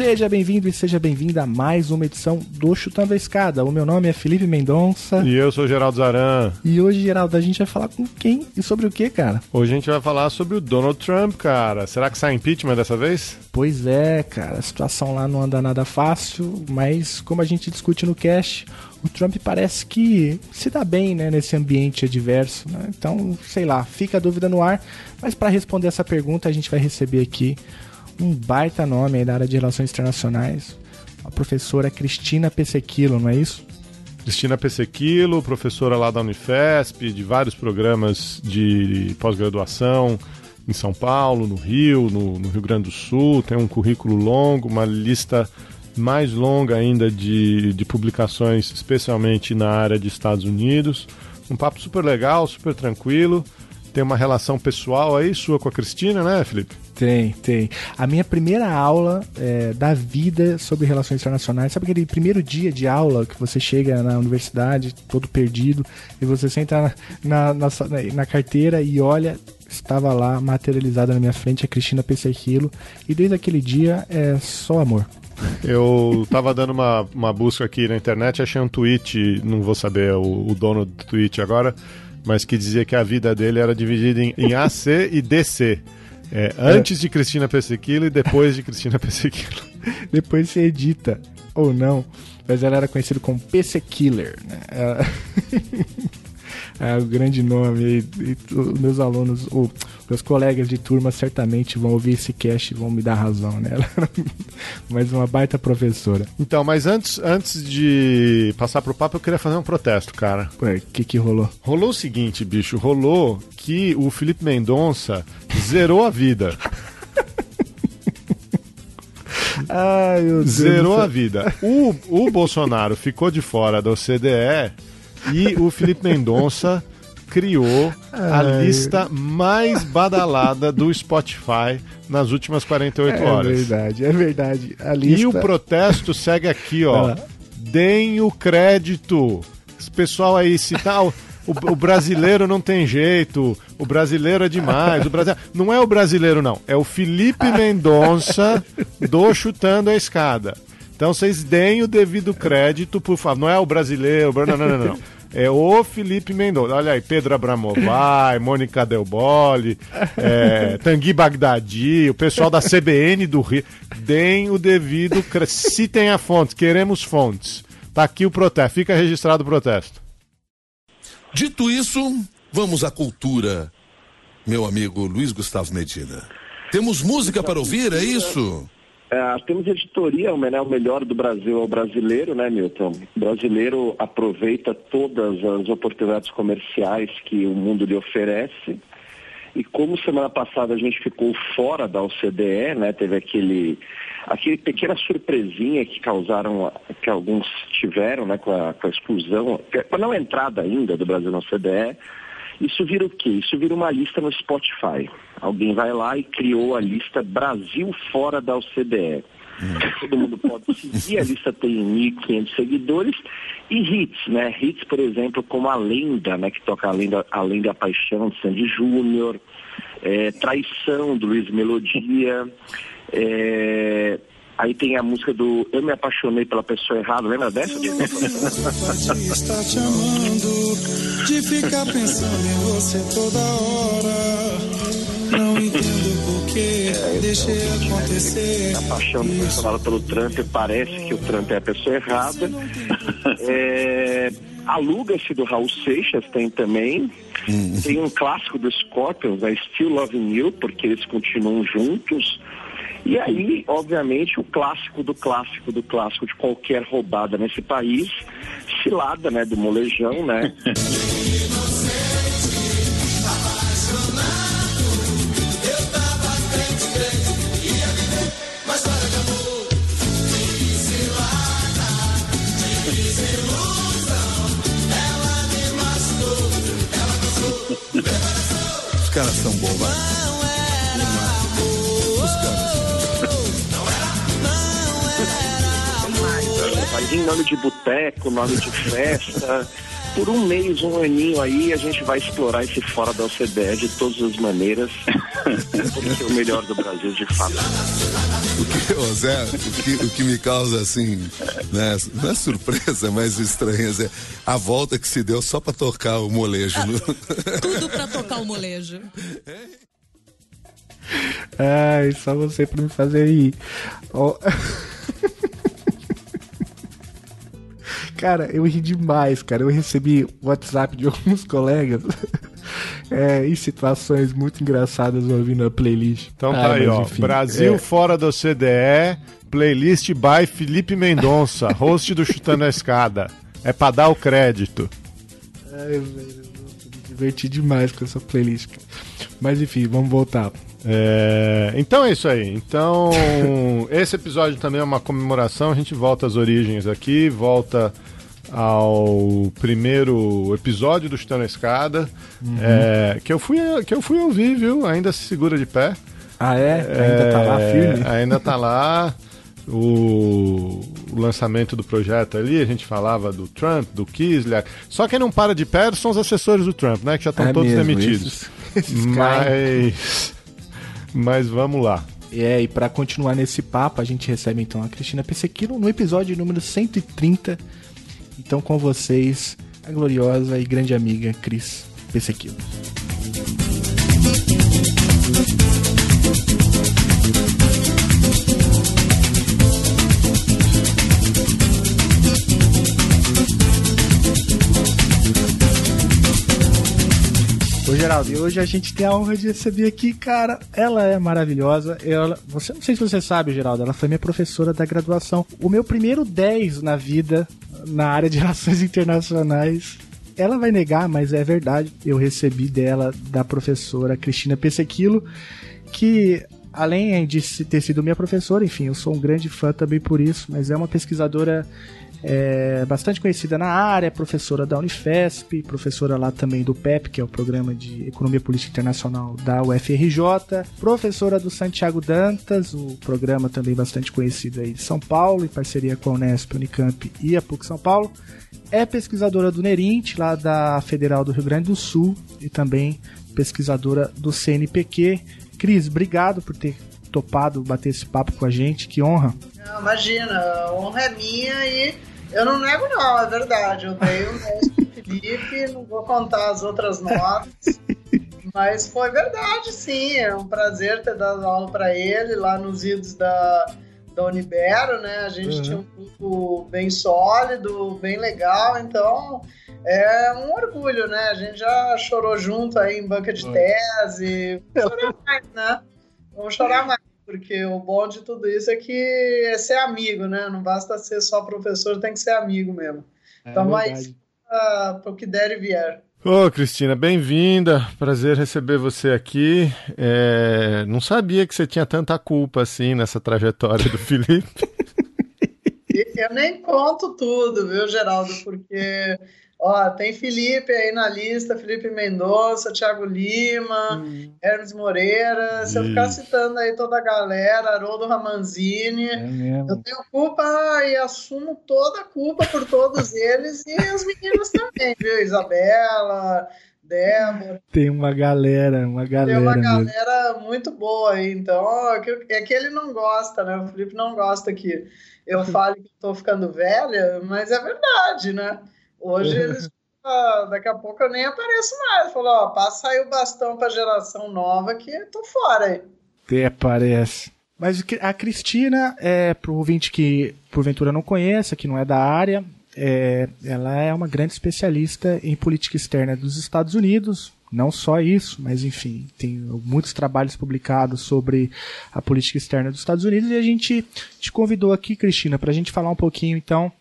Seja bem-vindo e seja bem-vinda a mais uma edição do Chutando a Escada. O meu nome é Felipe Mendonça. E eu sou Geraldo Zaran. E hoje, Geraldo, a gente vai falar com quem e sobre o que, cara? Hoje a gente vai falar sobre o Donald Trump, cara. Será que sai impeachment dessa vez? Pois é, cara. A situação lá não anda nada fácil, mas como a gente discute no cast, o Trump parece que se dá bem né, nesse ambiente adverso. Né? Então, sei lá, fica a dúvida no ar. Mas para responder essa pergunta, a gente vai receber aqui um baita nome aí da área de relações internacionais, a professora Cristina Pesequilo, não é isso? Cristina Pesequilo, professora lá da Unifesp, de vários programas de pós-graduação em São Paulo, no Rio, no, no, Rio Grande do Sul, tem um currículo longo, uma lista mais longa ainda de, de publicações, especialmente na área de Estados Unidos. Um papo super legal, super tranquilo. Tem uma relação pessoal aí sua com a Cristina, né, Felipe? Tem, tem. A minha primeira aula é, da vida sobre relações internacionais, sabe aquele primeiro dia de aula que você chega na universidade todo perdido e você senta na, na, na, na carteira e olha, estava lá materializada na minha frente a Cristina Pessequilo e desde aquele dia é só amor. Eu tava dando uma, uma busca aqui na internet, achei um tweet, não vou saber o, o dono do tweet agora, mas que dizia que a vida dele era dividida em, em AC e DC. É, antes de Cristina Pessequilo e depois de Cristina Pessequilo. depois se edita, ou não, mas ela era conhecida como PC Killer. Né? é o grande nome. E, e, meus alunos, os meus colegas de turma certamente vão ouvir esse cast e vão me dar razão, né? mas uma baita professora. Então, mas antes, antes de passar pro papo, eu queria fazer um protesto, cara. Ué, o que que rolou? Rolou o seguinte, bicho, rolou que o Felipe Mendonça zerou a vida. Ai, Zerou a vida. O, o Bolsonaro ficou de fora da OCDE e o Felipe Mendonça criou a lista mais badalada do Spotify nas últimas 48 é horas. É verdade, é verdade. A lista... E o protesto segue aqui, ó. Deem o crédito. Esse pessoal aí, se tal. Tá, o, o, brasileiro não tem jeito, o brasileiro é demais. O brasileiro... Não é o brasileiro, não. É o Felipe Mendonça do Chutando a Escada. Então vocês deem o devido crédito, por favor. Não é o brasileiro, não, não, não, não. É o Felipe Mendonça. Olha aí, Pedro Abramovay, Mônica Delboli, é, Tanguy Bagdadi, o pessoal da CBN do Rio. Deem o devido crédito. Citem a fonte, queremos fontes. Tá aqui o protesto, fica registrado o protesto. Dito isso, vamos à cultura, meu amigo Luiz Gustavo Medina. Temos música para ouvir, é isso? É, temos editoria, né, o melhor do Brasil ao brasileiro, né, Milton? O brasileiro aproveita todas as oportunidades comerciais que o mundo lhe oferece. E como semana passada a gente ficou fora da OCDE, né, teve aquele, aquele pequena surpresinha que causaram, que alguns tiveram, né, com a, com a exclusão, com a não entrada ainda do Brasil na OCDE, isso vira o quê? Isso vira uma lista no Spotify. Alguém vai lá e criou a lista Brasil fora da OCDE. Todo mundo pode seguir, a lista tem 1.500 seguidores. E hits, né? Hits, por exemplo, como A Lenda, né? Que toca Além da, Além da Paixão, de Sandy Júnior. É, Traição, do Luiz Melodia. É, Aí tem a música do Eu me apaixonei pela pessoa errada, lembra dessa? De estar te amando, de ficar pensando em você toda hora. Não entendo porquê, é, deixei então, acontecer. A paixão apaixonada pelo Trump, parece que o Trump é a pessoa errada. é, Aluga-se do Raul Seixas tem também. Hum. Tem um clássico do Scorpions, né? Still Loving You, porque eles continuam juntos. E aí, obviamente, o clássico do clássico do clássico de qualquer roubada nesse país, cilada, né, do molejão, né? Os caras são nome de boteco, nome de festa. Por um mês, um aninho aí, a gente vai explorar esse fora da OCDE de todas as maneiras. Por ser o melhor do Brasil, de fato. O que, ô Zé, o que, o que me causa assim, né, não é surpresa, mas estranheza, é a volta que se deu só pra tocar o molejo. no- Tudo pra tocar o molejo. Ai, só você pra me fazer rir. Ó. Cara, eu ri demais, cara. Eu recebi WhatsApp de alguns colegas é, em situações muito engraçadas ouvindo a playlist. Então Ah, tá aí, mas ó. enfim, Brasil é, fora do CDE, playlist by Felipe Mendonça, host do Chutando a Escada. É pra dar o crédito. ai, velho, eu me diverti demais com essa playlist. cara. Mas enfim, vamos voltar. É, Então é isso aí. Então, esse episódio também é uma comemoração. A gente volta às origens aqui, volta ao primeiro episódio do Chutando a Escada, é, que, eu fui, que eu fui ouvir, viu? Ainda se segura de pé. Ah, é? Ainda tá lá É, firme? Ainda tá lá. O, o lançamento do projeto ali, a gente falava do Trump, do Kislyak. Só quem não para de pé são os assessores do Trump, né? Que já estão É todos mesmo, demitidos. esses- esses. Mas. Mas vamos lá. É, e pra continuar nesse papo, a gente recebe então a Cristina Pessequilo no episódio número 130. Então com vocês, a gloriosa e grande amiga Cris Pessequilo. Ô Geraldo, e hoje a gente tem a honra de receber aqui, cara. Ela é maravilhosa. Ela, você não sei se você sabe, Geraldo, ela foi minha professora da graduação. O meu primeiro 10 na vida na área de relações internacionais. Ela vai negar, mas é verdade. Eu recebi dela da professora Cristina Pessequilo, que além de ter sido minha professora, enfim, eu sou um grande fã também por isso, mas é uma pesquisadora é, bastante conhecida na área, é professora da Unifesp, professora lá também do PEP, que é o Programa de Economia Política Internacional da UFRJ, professora do Santiago Dantas, o programa também bastante conhecido aí de São Paulo, em parceria com a Unesp, Unicamp e a PUC São Paulo. É pesquisadora do NERINT, lá da Federal do Rio Grande do Sul, e também pesquisadora do CNPq. Cris, obrigado por ter topado bater esse papo com a gente, que honra. Imagina, a honra é minha e eu não nego não, é verdade. Eu dei o 10 pro Felipe, não vou contar as outras notas. Mas foi verdade, sim. É um prazer ter dado aula para ele lá nos idos da, da Unibero, né? A gente Uhum. tinha um grupo bem sólido, bem legal, então é um orgulho, né? A gente já chorou junto aí em banca de tese. Vamos chorar mais, né? Vamos chorar mais. Porque o bom de tudo isso é que é ser amigo, né? Não basta ser só professor, tem que ser amigo mesmo. Então, mas para o que der e vier. Ô, Cristina, bem-vinda. Prazer receber você aqui. É, Não sabia que você tinha tanta culpa assim nessa trajetória do Felipe. Eu nem conto tudo, viu, Geraldo? Porque, ó, tem Felipe aí na lista, Felipe Mendonça, Thiago Lima, Hermes Moreira. Se eu ficar citando aí toda a galera, Haroldo Ramanzini, É mesmo. eu tenho culpa e assumo toda a culpa por todos eles e os meninos também, viu? Isabela, Débora. Tem uma galera, uma Tem galera uma mesmo. galera muito boa aí, então ó, é que- é que ele não gosta, né? O Felipe não gosta que eu fale que eu tô ficando velha, mas é verdade, né? Hoje eles. ah, daqui a pouco eu nem apareço mais. Falou, ó, passa aí o bastão pra geração nova que eu tô fora aí. Até parece. Mas a Cristina, é, pro ouvinte que porventura não conheça, que não é da área, é, ela é uma grande especialista em política externa dos Estados Unidos. Não só isso, mas enfim, tem muitos trabalhos publicados sobre a política externa dos Estados Unidos e a gente te convidou aqui, Cristina, para a gente falar um pouquinho então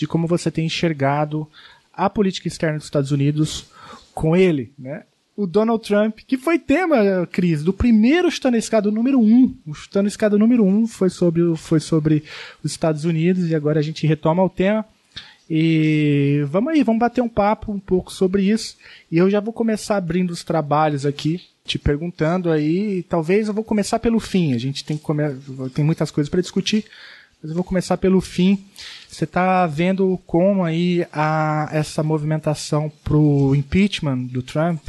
de como você tem enxergado a política externa dos Estados Unidos com ele, né? O Donald Trump, que foi tema, Cris, do primeiro Chutando a Escada número 1. Um. O Chutando a Escada número 1 um foi sobre, foi sobre os Estados Unidos e agora a gente retoma o tema. E vamos aí, vamos bater um papo um pouco sobre isso. E eu já vou começar abrindo os trabalhos aqui, te perguntando aí. Talvez eu vou começar pelo fim. A gente tem, que come... tem muitas coisas para discutir. Mas eu vou começar pelo fim. Você está vendo como aí a, essa movimentação para o impeachment do Trump?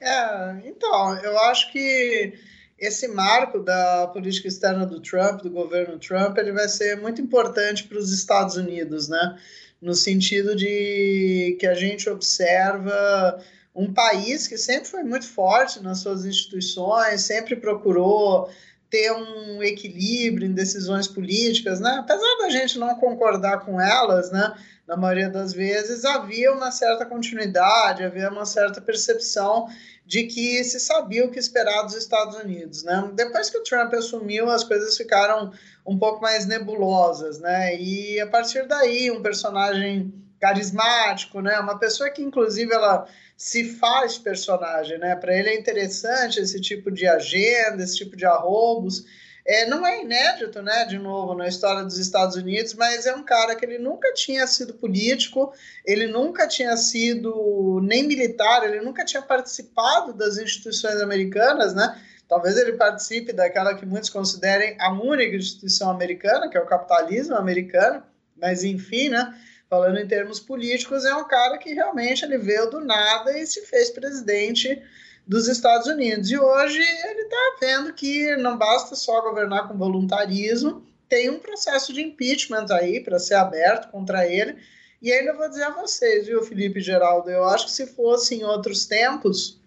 É, então, eu acho que esse marco da política externa do Trump, do governo Trump, ele vai ser muito importante para os Estados Unidos, né? No sentido de que a gente observa um país que sempre foi muito forte nas suas instituições, sempre procurou ter um equilíbrio em decisões políticas, né? Apesar da gente não concordar com elas, né? Na maioria das vezes havia uma certa continuidade, havia uma certa percepção de que se sabia o que esperar dos Estados Unidos, né? Depois que o Trump assumiu, as coisas ficaram um pouco mais nebulosas, né? E a partir daí, um personagem carismático, né? Uma pessoa que inclusive ela se faz personagem, né? Para ele é interessante esse tipo de agenda, esse tipo de arrobos. É, não é inédito, né, de novo, na história dos Estados Unidos, mas é um cara que ele nunca tinha sido político, ele nunca tinha sido nem militar, ele nunca tinha participado das instituições americanas, né? Talvez ele participe daquela que muitos considerem a única instituição americana, que é o capitalismo americano, mas enfim, né? Falando em termos políticos, é um cara que realmente ele veio do nada e se fez presidente dos Estados Unidos. E hoje ele está vendo que não basta só governar com voluntarismo, tem um processo de impeachment aí para ser aberto contra ele. E ainda vou dizer a vocês, viu, Felipe Geraldo, eu acho que se fosse em outros tempos,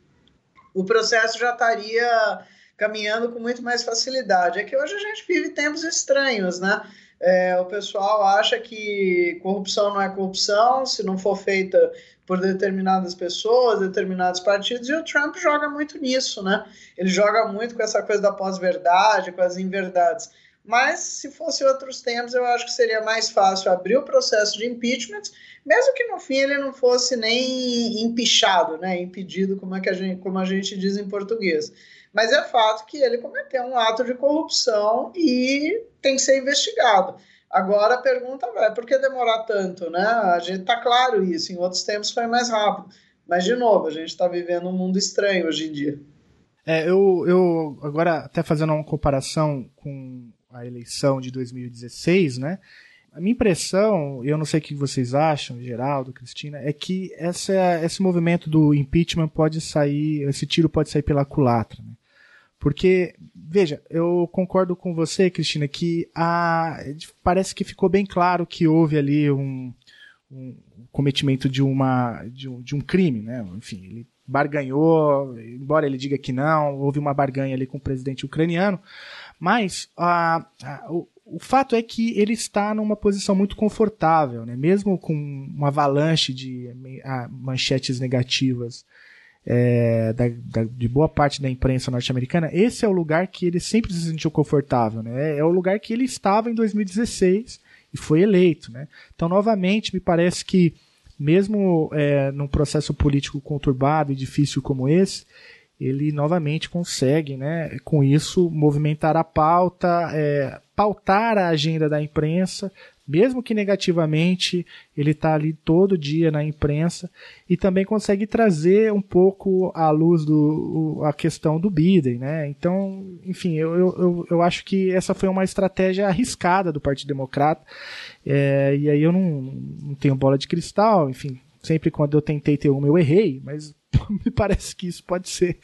o processo já estaria caminhando com muito mais facilidade. É que hoje a gente vive tempos estranhos, né? É, o pessoal acha que corrupção não é corrupção se não for feita por determinadas pessoas, determinados partidos, e o Trump joga muito nisso, né? Ele joga muito com essa coisa da pós-verdade, com as inverdades. Mas, se fosse outros tempos, eu acho que seria mais fácil abrir o processo de impeachment, mesmo que no fim ele não fosse nem empichado, né? impedido, como, é que a gente, como a gente diz em português. Mas é fato que ele cometeu um ato de corrupção e tem que ser investigado. Agora a pergunta é, por que demorar tanto, né? A gente está claro isso, em outros tempos foi mais rápido. Mas, de novo, a gente está vivendo um mundo estranho hoje em dia. É, eu, eu agora até fazendo uma comparação com a eleição de 2016, né? A minha impressão, eu não sei o que vocês acham, Geraldo, Cristina, é que essa, esse movimento do impeachment pode sair, esse tiro pode sair pela culatra. Né? Porque, veja, eu concordo com você, Cristina, que a, parece que ficou bem claro que houve ali um, um cometimento de, uma, de, um, de um crime, né? Enfim, ele barganhou, embora ele diga que não, houve uma barganha ali com o presidente ucraniano, mas a, a, o, o fato é que ele está numa posição muito confortável, né? mesmo com uma avalanche de manchetes negativas é, da, da, de boa parte da imprensa norte-americana, esse é o lugar que ele sempre se sentiu confortável. Né? É o lugar que ele estava em 2016 e foi eleito. Né? Então, novamente, me parece que, mesmo é, num processo político conturbado e difícil como esse, ele novamente consegue, né, com isso, movimentar a pauta, é, pautar a agenda da imprensa, mesmo que negativamente, ele está ali todo dia na imprensa e também consegue trazer um pouco à luz do, a questão do Biden, né? Então, enfim, eu, eu, eu acho que essa foi uma estratégia arriscada do Partido Democrata, é, e aí eu não, não tenho bola de cristal, enfim, sempre quando eu tentei ter uma eu errei, mas me parece que isso pode ser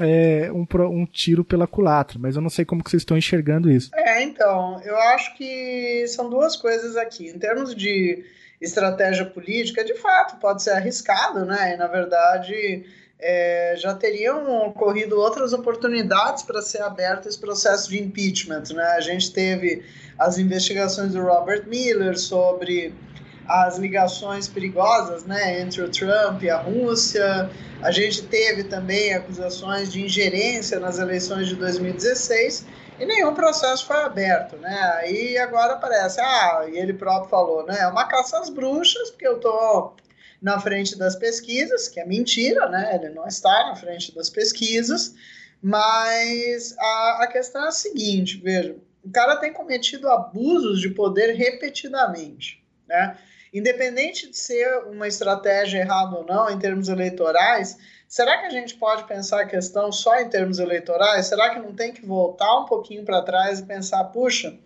é, um, um tiro pela culatra, mas eu não sei como que vocês estão enxergando isso. É, então, eu acho que são duas coisas aqui. Em termos de estratégia política, de fato, pode ser arriscado, né? E, na verdade, é, já teriam ocorrido outras oportunidades para ser aberto esse processo de impeachment, né? A gente teve as investigações do Robert Miller sobre as ligações perigosas né, entre o Trump e a Rússia. A gente teve também acusações de ingerência nas eleições de 2016 e nenhum processo foi aberto, né? Aí agora parece, ah, e ele próprio falou, né? É uma caça às bruxas, porque eu tô na frente das pesquisas, que é mentira, né? Ele não está na frente das pesquisas, mas a, a questão é a seguinte, veja, o cara tem cometido abusos de poder repetidamente, né? Independente de ser uma estratégia errada ou não em termos eleitorais, será que a gente pode pensar a questão só em termos eleitorais? Será que não tem que voltar um pouquinho para trás e pensar, puxa,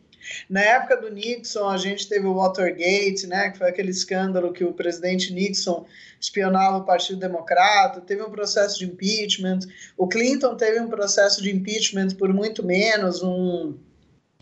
Na época do Nixon, a gente teve o Watergate, né, que foi aquele escândalo que o presidente Nixon espionava o Partido Democrata, teve um processo de impeachment. O Clinton teve um processo de impeachment por muito menos, um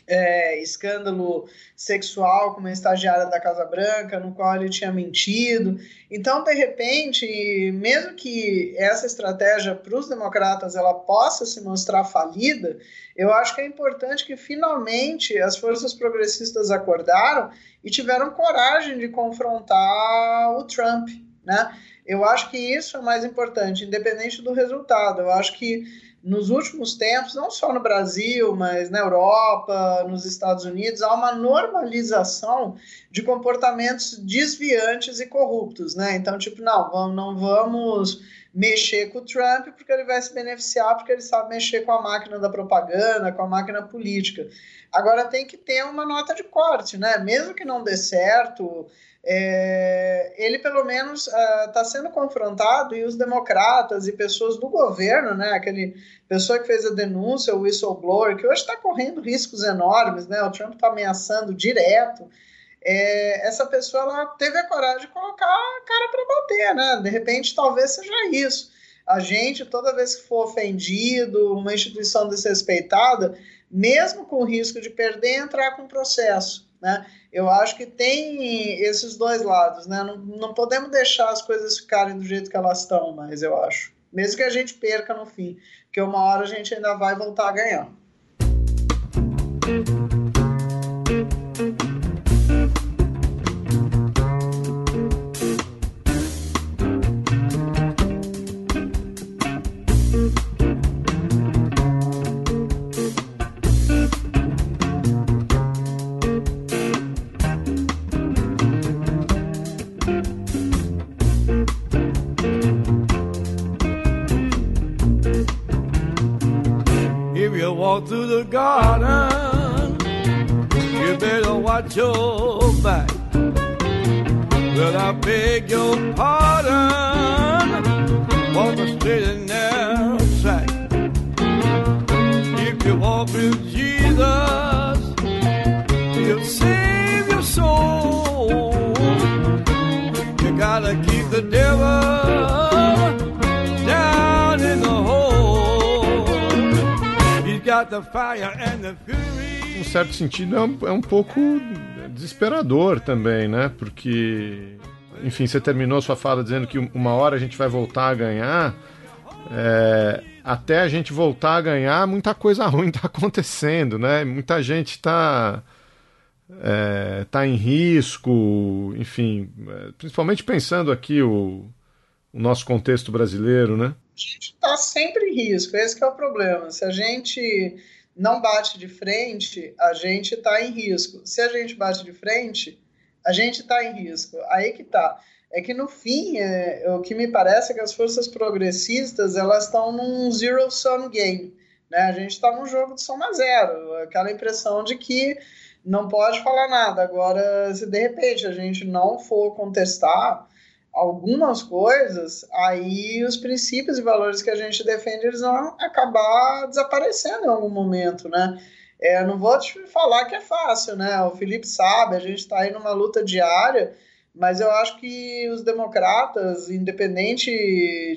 é, escândalo sexual com uma estagiária da Casa Branca, no qual ele tinha mentido. Então, de repente, mesmo que essa estratégia para os democratas ela possa se mostrar falida, eu acho que é importante que finalmente as forças progressistas acordaram e tiveram coragem de confrontar o Trump, né? Eu acho que isso é mais importante, independente do resultado. Eu acho que nos últimos tempos, não só no Brasil, mas na Europa, nos Estados Unidos, há uma normalização de comportamentos desviantes e corruptos, né? Então, tipo, não, vamos, não vamos mexer com o Trump porque ele vai se beneficiar, porque ele sabe mexer com a máquina da propaganda, com a máquina política. Agora tem que ter uma nota de corte, né? Mesmo que não dê certo, é, ele pelo menos está uh, sendo confrontado e os democratas e pessoas do governo, né, aquele pessoa que fez a denúncia, o whistleblower, que hoje está correndo riscos enormes, né, o Trump está ameaçando direto, é, essa pessoa ela teve a coragem de colocar a cara para bater, né, de repente talvez seja isso. A gente, toda vez que for ofendido, uma instituição desrespeitada, mesmo com o risco de perder, entrar com processo. Né? Eu acho que tem esses dois lados, né? Não, não podemos deixar as coisas ficarem do jeito que elas estão, mas eu acho. Mesmo que a gente perca no fim, porque uma hora a gente ainda vai voltar a ganhar. your back. Well, I beg your pardon for the sitting there sack. If you walk with Jesus, he'll save your soul. You gotta keep the devil down in the hole. He's got the fire and the fury. Em certo sentido, é um, é um pouco desesperador também, né? Porque, enfim, você terminou sua fala dizendo que uma hora a gente vai voltar a ganhar. É, até a gente voltar a ganhar, muita coisa ruim está acontecendo, né? Muita gente está é, tá em risco, enfim, é, principalmente pensando aqui o, o nosso contexto brasileiro, né? a gente está sempre em risco, esse é o problema. Se a gente não bate de frente, a gente está em risco. Se a gente bate de frente, a gente está em risco. Aí que tá. É que no fim, é, o que me parece é que as forças progressistas elas estão num zero sum game. Né? A gente está num jogo de soma zero, aquela impressão de que não pode falar nada. Agora, se de repente a gente não for contestar, algumas coisas, aí os princípios e valores que a gente defende eles vão acabar desaparecendo em algum momento, né? É, não vou te falar que é fácil, né? O Felipe sabe, a gente está aí numa luta diária, mas eu acho que os democratas, independente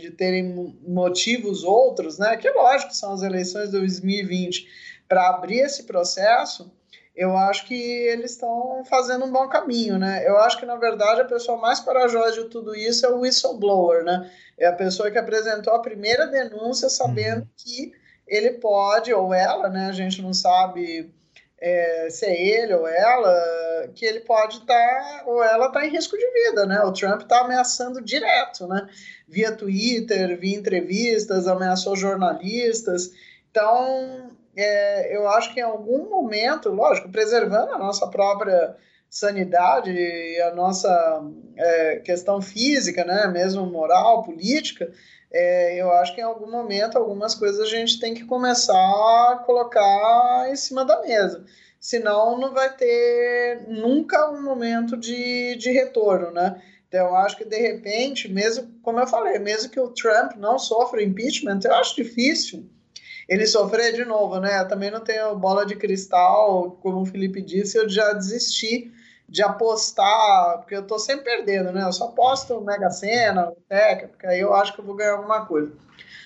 de terem motivos outros, né? Que é lógico são as eleições de 2020, para abrir esse processo, eu acho que eles estão fazendo um bom caminho, né? Eu acho que, na verdade, a pessoa mais corajosa de tudo isso é o whistleblower, né? É a pessoa que apresentou a primeira denúncia sabendo uhum. que ele pode, ou ela, né? A gente não sabe é, se é ele ou ela, que ele pode estar, tá, ou ela está em risco de vida, né? O Trump está ameaçando direto, né? Via Twitter, via entrevistas, ameaçou jornalistas. Então, é, eu acho que em algum momento, lógico, preservando a nossa própria sanidade e a nossa é, questão física, né, mesmo moral, política, é, eu acho que em algum momento algumas coisas a gente tem que começar a colocar em cima da mesa. Senão não vai ter nunca um momento de, de retorno, né? Então, eu acho que de repente, mesmo, como eu falei, mesmo que o Trump não sofra impeachment, eu acho difícil ele sofrer de novo, né? Eu também não tenho bola de cristal, como o Felipe disse, eu já desisti de apostar, porque eu tô sempre perdendo, né? Eu só aposto Mega Sena, Teca, porque aí eu acho que eu vou ganhar alguma coisa.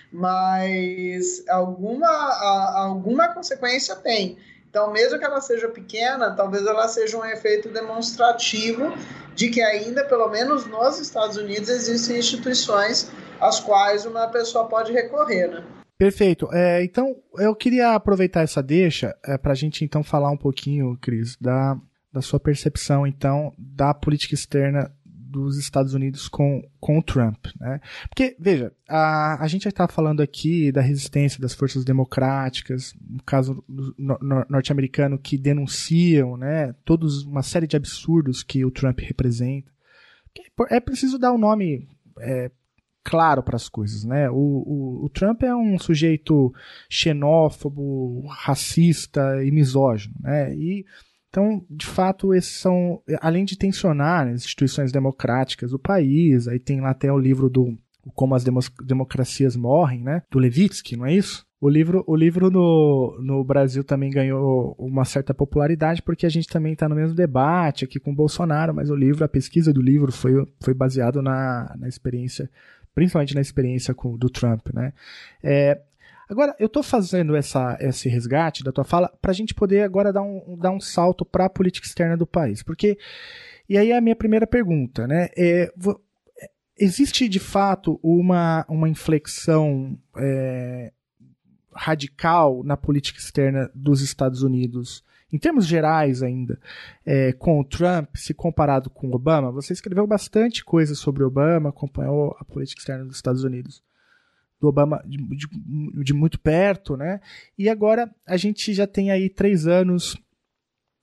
Mas alguma, a, alguma consequência tem. Então, mesmo que ela seja pequena, talvez ela seja um efeito demonstrativo de que ainda, pelo menos nos Estados Unidos, existem instituições às quais uma pessoa pode recorrer, né? Perfeito. É, então, eu queria aproveitar essa deixa é, para a gente então falar um pouquinho, Cris, da, da sua percepção então da política externa dos Estados Unidos com, com o Trump. Né? Porque, veja, a, a gente está falando aqui da resistência das forças democráticas, no caso no, no, norte-americano, que denunciam né, todos uma série de absurdos que o Trump representa. É preciso dar um nome é, claro para as coisas. Né? O, o, o Trump é um sujeito xenófobo, racista e misógino. Né? E então, de fato, esses são, além de tensionar as instituições democráticas do país, aí tem lá até o livro do Como as Democracias Morrem, né? Do Levitsky, não é isso? O livro, o livro no, no Brasil também ganhou uma certa popularidade porque a gente também está no mesmo debate aqui com o Bolsonaro, mas o livro, a pesquisa do livro foi, foi baseado na, na experiência, principalmente na experiência com, do Trump, né? É, Agora, eu estou fazendo essa, esse resgate da tua fala para a gente poder agora dar um, dar um salto para a política externa do país. Porque, e aí é a minha primeira pergunta, né? É, existe de fato uma, uma inflexão é, radical na política externa dos Estados Unidos, em termos gerais ainda, é, com o Trump, se comparado com o Obama? Você escreveu bastante coisa sobre Obama, acompanhou a política externa dos Estados Unidos do Obama de, de, de, muito perto, né? E agora a gente já tem aí três anos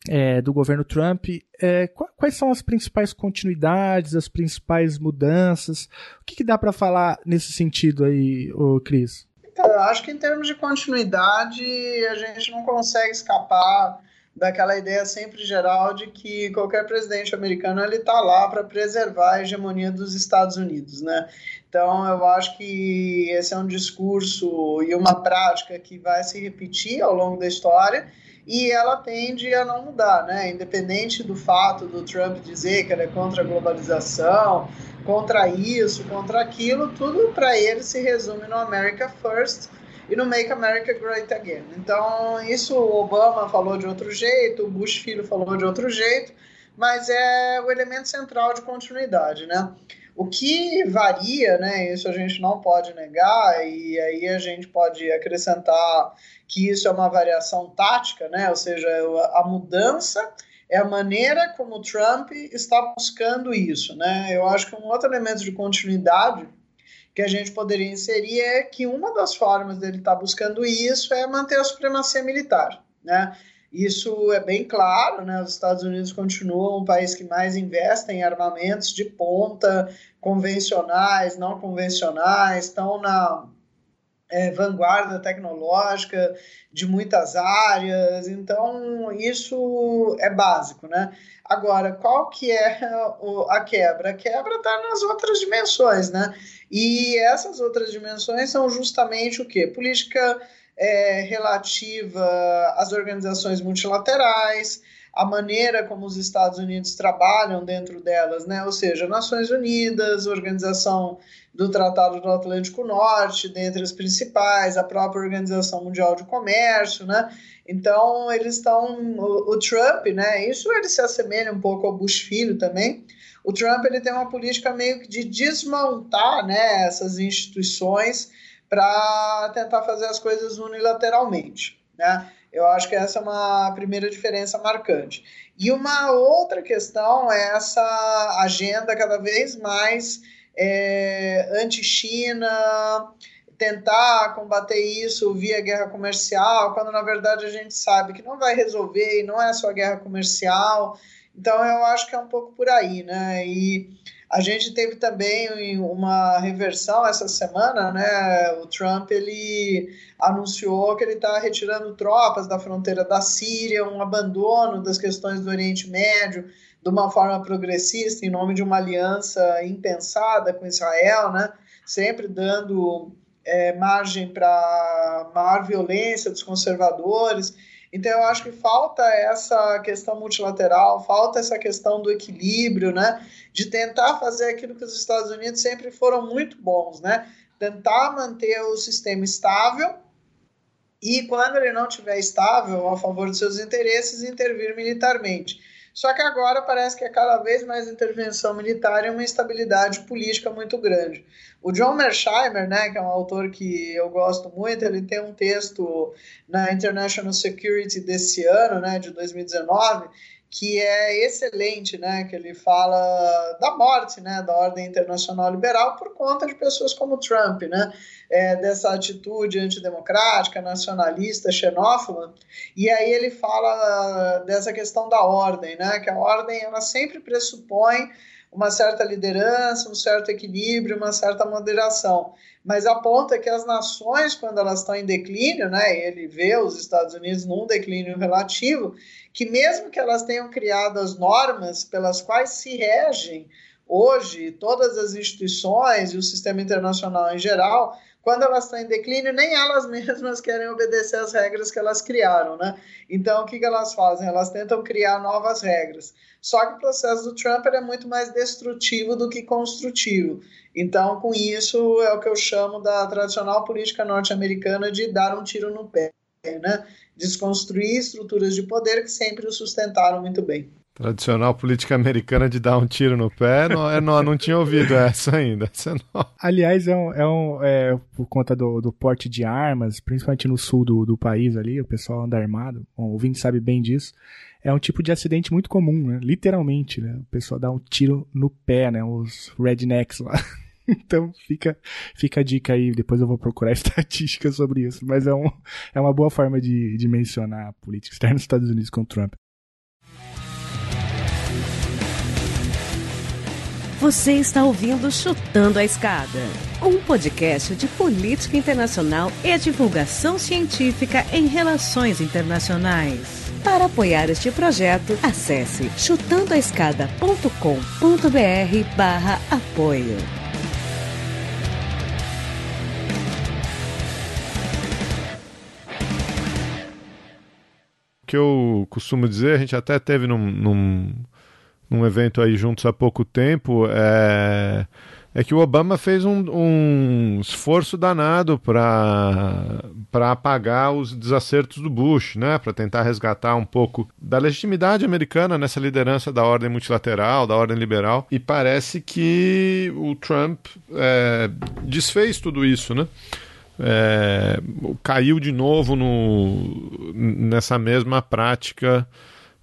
é, do governo Trump. É, quais são as principais continuidades, as principais mudanças? O que, que dá para falar nesse sentido aí, ô Cris? Então, eu acho que em termos de continuidade a gente não consegue escapar daquela ideia sempre geral de que qualquer presidente americano ele está lá para preservar a hegemonia dos Estados Unidos, né? Então, eu acho que esse é um discurso e uma prática que vai se repetir ao longo da história e ela tende a não mudar, né? Independente do fato do Trump dizer que ele é contra a globalização, contra isso, contra aquilo, tudo para ele se resume no America First e no Make America Great Again. Então, isso o Obama falou de outro jeito, o Bush filho falou de outro jeito, mas é o elemento central de continuidade, né? O que varia, né, isso a gente não pode negar, e aí a gente pode acrescentar que isso é uma variação tática, né, ou seja, a mudança é a maneira como o Trump está buscando isso. Né? Eu acho que um outro elemento de continuidade que a gente poderia inserir é que uma das formas dele estar buscando isso é manter a supremacia militar. Né? Isso é bem claro, né? Os Estados Unidos continuam o país que mais investe em armamentos de ponta, convencionais, não convencionais, estão na é, vanguarda tecnológica de muitas áreas, então isso é básico, né? Agora, qual que é a quebra? A quebra está nas outras dimensões, né? E essas outras dimensões são justamente o que? Política é, relativa às organizações multilaterais, a maneira como os Estados Unidos trabalham dentro delas, né? ou seja, Nações Unidas, Organização do Tratado do Atlântico Norte, dentre as principais, a própria Organização Mundial de Comércio, né? Então, eles estão. O, o, Trump, né? Isso ele se assemelha um pouco ao Bush filho também. O Trump ele tem uma política meio que de desmontar né, essas instituições para tentar fazer as coisas unilateralmente. Né? Eu acho que essa é uma primeira diferença marcante. E uma outra questão é essa agenda cada vez mais é, anti-China, tentar combater isso via guerra comercial, quando na verdade a gente sabe que não vai resolver e não é só guerra comercial. Então eu acho que é um pouco por aí, né? E a gente teve também uma reversão essa semana, né? O Trump ele anunciou que ele está retirando tropas da fronteira da Síria, um abandono das questões do Oriente Médio de uma forma progressista em nome de uma aliança impensada com Israel, né? Sempre dando é, margem para maior violência dos conservadores. Então, eu acho que falta essa questão multilateral, falta essa questão do equilíbrio, né? De tentar fazer aquilo que os Estados Unidos sempre foram muito bons, né? Tentar manter o sistema estável e, quando ele não estiver estável, a favor dos seus interesses, intervir militarmente. Só que agora parece que é cada vez mais intervenção militar e uma instabilidade política muito grande. O John Mersheimer, né, que é um autor que eu gosto muito, ele tem um texto na International Security desse ano, né, de 2019, que é excelente, né, que ele fala da morte, né, da ordem internacional liberal por conta de pessoas como Trump, né, é, dessa atitude antidemocrática, nacionalista, xenófoba, e aí ele fala dessa questão da ordem, né? Que a ordem ela sempre pressupõe uma certa liderança, um certo equilíbrio, uma certa moderação. Mas aponta que as nações, quando elas estão em declínio, né, ele vê os Estados Unidos num declínio relativo, que mesmo que elas tenham criado as normas pelas quais se regem hoje todas as instituições e o sistema internacional em geral, quando elas estão em declínio, nem elas mesmas querem obedecer às regras que elas criaram, né? Então, o que, que elas fazem? Elas tentam criar novas regras. Só que o processo do Trump é muito mais destrutivo do que construtivo. Então, com isso, é o que eu chamo da tradicional política norte-americana de dar um tiro no pé, né? Desconstruir estruturas de poder que sempre o sustentaram muito bem. Tradicional política americana de dar um tiro no pé, não, é, não, não tinha ouvido essa ainda. Essa não. Aliás, é, um, é, um, é por conta do, do, porte de armas, principalmente no sul do, do país ali, o pessoal anda armado, bom, o ouvinte sabe bem disso. É um tipo de acidente muito comum, né? Literalmente, né? O pessoal dá um tiro no pé, né? Os rednecks lá. Então fica, fica a dica aí, depois eu vou procurar estatísticas sobre isso. Mas é, um, é uma boa forma de, de mencionar a política externa dos Estados Unidos com Trump. Você está ouvindo Chutando a Escada, um podcast de política internacional e divulgação científica em relações internacionais. Para apoiar este projeto, acesse chutandoaescada.com.br barra apoio. O que eu costumo dizer, a gente até teve num, num num evento aí juntos há pouco tempo, é, é que o Obama fez um, um esforço danado para apagar os desacertos do Bush, né? para tentar resgatar um pouco da legitimidade americana nessa liderança da ordem multilateral, da ordem liberal. E parece que o Trump é, desfez tudo isso, né? É, caiu de novo no, nessa mesma prática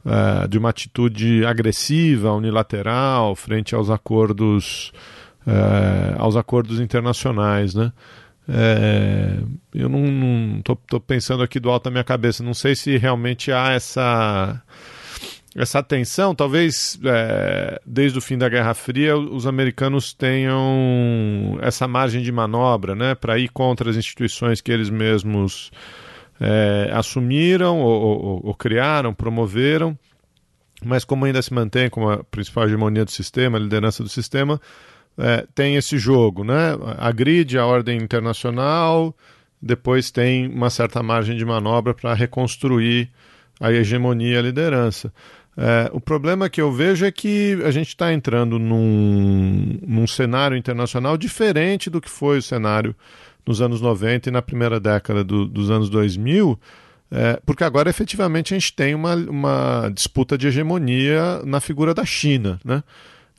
uh, de uma atitude agressiva, unilateral, frente aos acordos, uh, aos acordos internacionais, né? É, eu não estou pensando aqui do alto da minha cabeça, não sei se realmente há essa essa tensão, talvez é, desde o fim da Guerra Fria os americanos tenham essa margem de manobra, né, para ir contra as instituições que eles mesmos é, assumiram ou, ou, ou, criaram, promoveram, mas como ainda se mantém como a principal hegemonia do sistema, a liderança do sistema, é, tem esse jogo, né? Agride a ordem internacional, depois tem uma certa margem de manobra para reconstruir a hegemonia e a liderança. É, o problema que eu vejo é que a gente está entrando num, num cenário internacional diferente do que foi o cenário nos anos 90 e na primeira década do, dos anos 2000, é, porque agora efetivamente a gente tem uma, uma disputa de hegemonia na figura da China, né?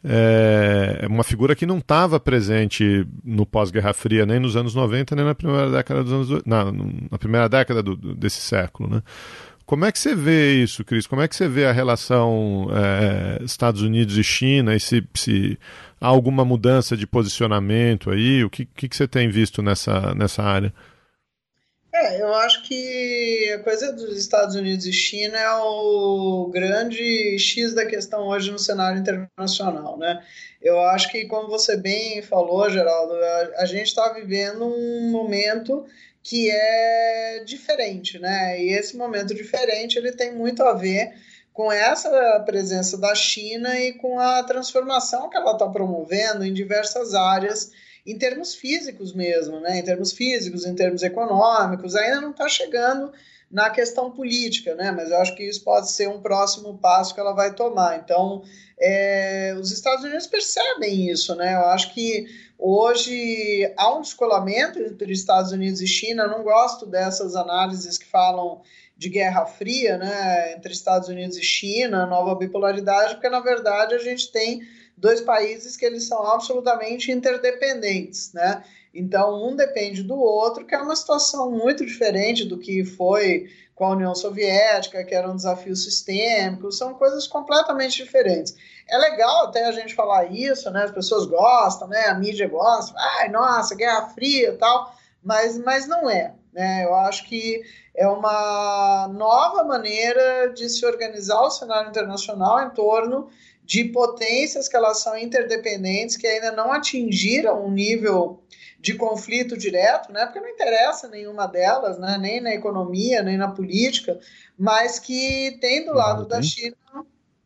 É uma figura que não estava presente no pós-Guerra Fria, nem nos anos 90, nem na primeira década dos anos na, na primeira década do, desse século, né? Como é que você vê isso, Cris? Como é que você vê a relação é, Estados Unidos e China há alguma mudança de posicionamento aí? O que, que, que você tem visto nessa, nessa área? É, eu acho que a coisa dos Estados Unidos e China é o grande X da questão hoje no cenário internacional, né? Eu acho que, como você bem falou, Geraldo, a, a gente está vivendo um momento que é diferente, né? E esse momento diferente ele tem muito a ver com essa presença da China e com a transformação que ela está promovendo em diversas áreas em termos físicos mesmo, né? em termos físicos, em termos econômicos, ainda não está chegando na questão política, né? mas eu acho que isso pode ser um próximo passo que ela vai tomar. Então, é, os Estados Unidos percebem isso, né? eu acho que hoje há um descolamento entre Estados Unidos e China, eu não gosto dessas análises que falam de Guerra Fria, né, entre Estados Unidos e China, nova bipolaridade, porque na verdade a gente tem dois países que eles são absolutamente interdependentes, né? Então um depende do outro, que é uma situação muito diferente do que foi com a União Soviética, que era um desafio sistêmico, são coisas completamente diferentes. É legal até a gente falar isso, né? As pessoas gostam, né? A mídia gosta, ai, nossa, Guerra Fria tal, mas, mas não é. Né? Eu acho que é uma nova maneira de se organizar o cenário internacional em torno de potências que elas são interdependentes, que ainda não atingiram um nível de conflito direto, né? Porque não interessa nenhuma delas, né? Nem na economia, nem na política, mas que tem do lado da China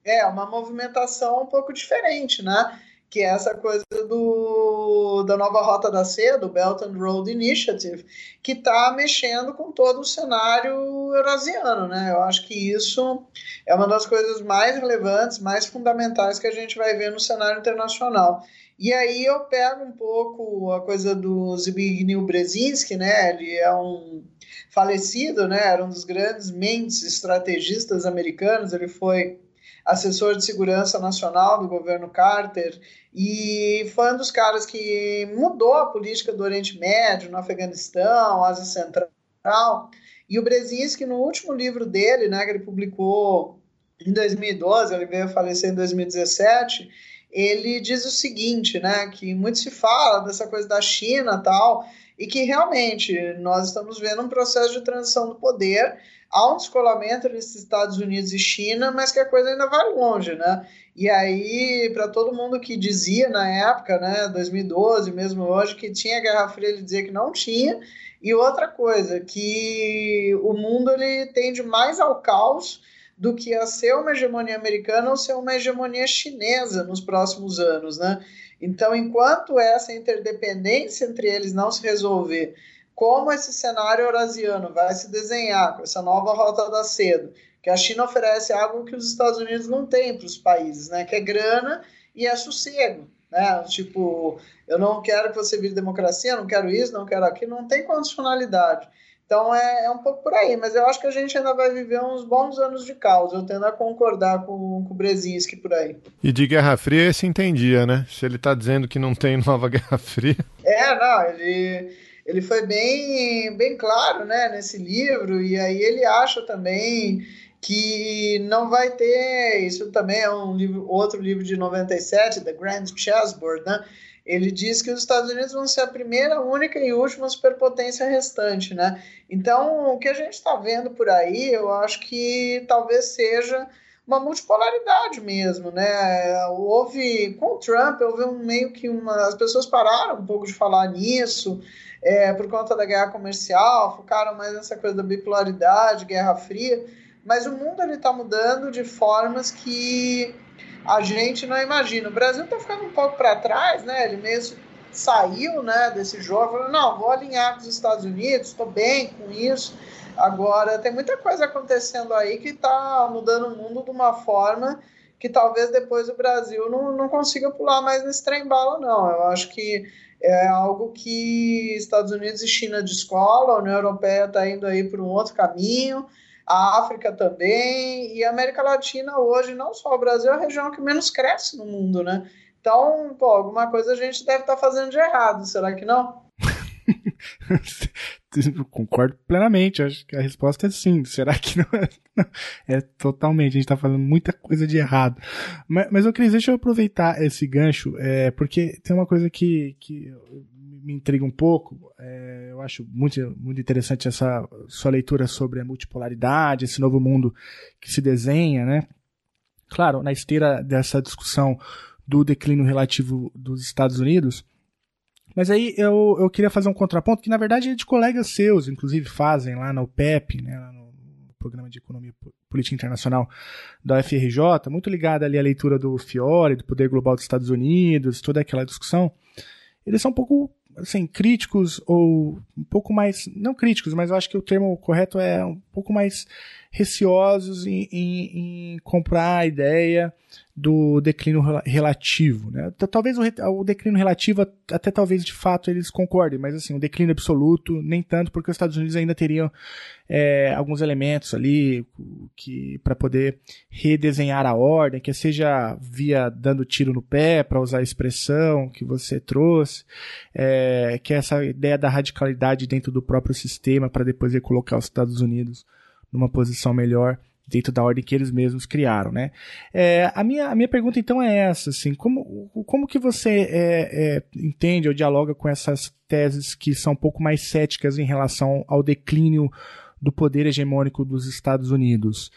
é uma movimentação um pouco diferente, né? Que é essa coisa do, da nova Rota da Seda, do Belt and Road Initiative, que está mexendo com todo o cenário eurasiano. Né? Eu acho que isso é uma das coisas mais relevantes, mais fundamentais que a gente vai ver no cenário internacional. E aí eu pego um pouco a coisa do Zbigniew Brzezinski, né? ele é um falecido, né? era um dos grandes mentes estrategistas americanos, ele foi assessor de segurança nacional do governo Carter e foi um dos caras que mudou a política do Oriente Médio, no Afeganistão, Ásia Central. E o Brzezinski, no último livro dele, né, que ele publicou em 2012, ele veio a falecer em 2017, ele diz o seguinte, né, que muito se fala dessa coisa da China tal, e que realmente nós estamos vendo um processo de transição do poder, há um descolamento entre Estados Unidos e China, mas que a coisa ainda vai longe, né? E aí, para todo mundo que dizia na época, né, 2012, mesmo hoje, que tinha Guerra Fria, ele dizia que não tinha. E outra coisa, que o mundo ele tende mais ao caos do que a ser uma hegemonia americana ou ser uma hegemonia chinesa nos próximos anos, né? Então, enquanto essa interdependência entre eles não se resolver, como esse cenário eurasiano vai se desenhar com essa nova rota da seda, que a China oferece algo que os Estados Unidos não têm para os países, né? Que é grana e é sossego, né? Tipo, eu não quero que você vire democracia, não quero isso, não quero aquilo, não tem condicionalidade. Então é, é, um pouco por aí, mas eu acho que a gente ainda vai viver uns bons anos de caos. Eu tendo a concordar com, com o Brzezinski por aí. E de Guerra Fria se entendia, né? Se ele está dizendo que não tem nova Guerra Fria. É, não, ele ele foi bem, bem claro né, nesse livro, e aí ele acha também que não vai ter, isso também é um livro, outro livro de 97, The Grand Chessboard, né? Ele diz que os Estados Unidos vão ser a primeira, única e última superpotência restante, né? Então, o que a gente está vendo por aí, eu acho que talvez seja uma multipolaridade mesmo, né? Houve, com o Trump, houve um meio que uma... As pessoas pararam um pouco de falar nisso, é, por conta da guerra comercial, focaram mais nessa coisa da bipolaridade, guerra fria, mas o mundo ele está mudando de formas que a gente não imagina. O Brasil está ficando um pouco para trás, né? Ele mesmo saiu né, desse jogo, falou, não, vou alinhar com os Estados Unidos, estou bem com isso. Agora, tem muita coisa acontecendo aí que está mudando o mundo de uma forma que talvez depois o Brasil não, não consiga pular mais nesse trem-bala, não. Eu acho que é algo que Estados Unidos e China descolam, a União Europeia está indo aí por um outro caminho, a África também, e a América Latina hoje, não só o Brasil, é a região que menos cresce no mundo, né? Então, pô, alguma coisa a gente deve estar tá fazendo de errado, será que não? Concordo plenamente, acho que a resposta é sim. Será que não é? É totalmente, a gente tá falando muita coisa de errado. Mas, mas eu queria, deixa eu aproveitar esse gancho, é, porque tem uma coisa que, que me intriga um pouco. É, eu acho muito, muito interessante essa sua leitura sobre a multipolaridade, esse novo mundo que se desenha, né? Claro, na esteira dessa discussão do declínio relativo dos Estados Unidos, mas aí eu, eu queria fazer um contraponto que, na verdade, é de colegas seus, inclusive, fazem lá no PEP, né, no Programa de Economia Política Internacional da UFRJ, muito ligado ali à leitura do Fiore, do Poder Global dos Estados Unidos, toda aquela discussão. eles são um pouco assim, críticos ou um pouco mais, não críticos, mas eu acho que o termo correto é um pouco mais receosos em, em, em comprar a ideia do declínio relativo. Né? Talvez o, o, declínio relativo, até talvez de fato eles concordem, mas assim, o declínio absoluto, nem tanto, porque os Estados Unidos ainda teriam é, alguns elementos ali que para poder redesenhar a ordem, que seja via dando tiro no pé, para usar a expressão que você trouxe, é, que é essa ideia da radicalidade dentro do próprio sistema para depois colocar os Estados Unidos numa posição melhor dentro da ordem que eles mesmos criaram, né? É, a, minha, a minha pergunta então é essa, assim, como, como que você é, é, entende ou dialoga com essas teses que são um pouco mais céticas em relação ao declínio do poder hegemônico dos Estados Unidos?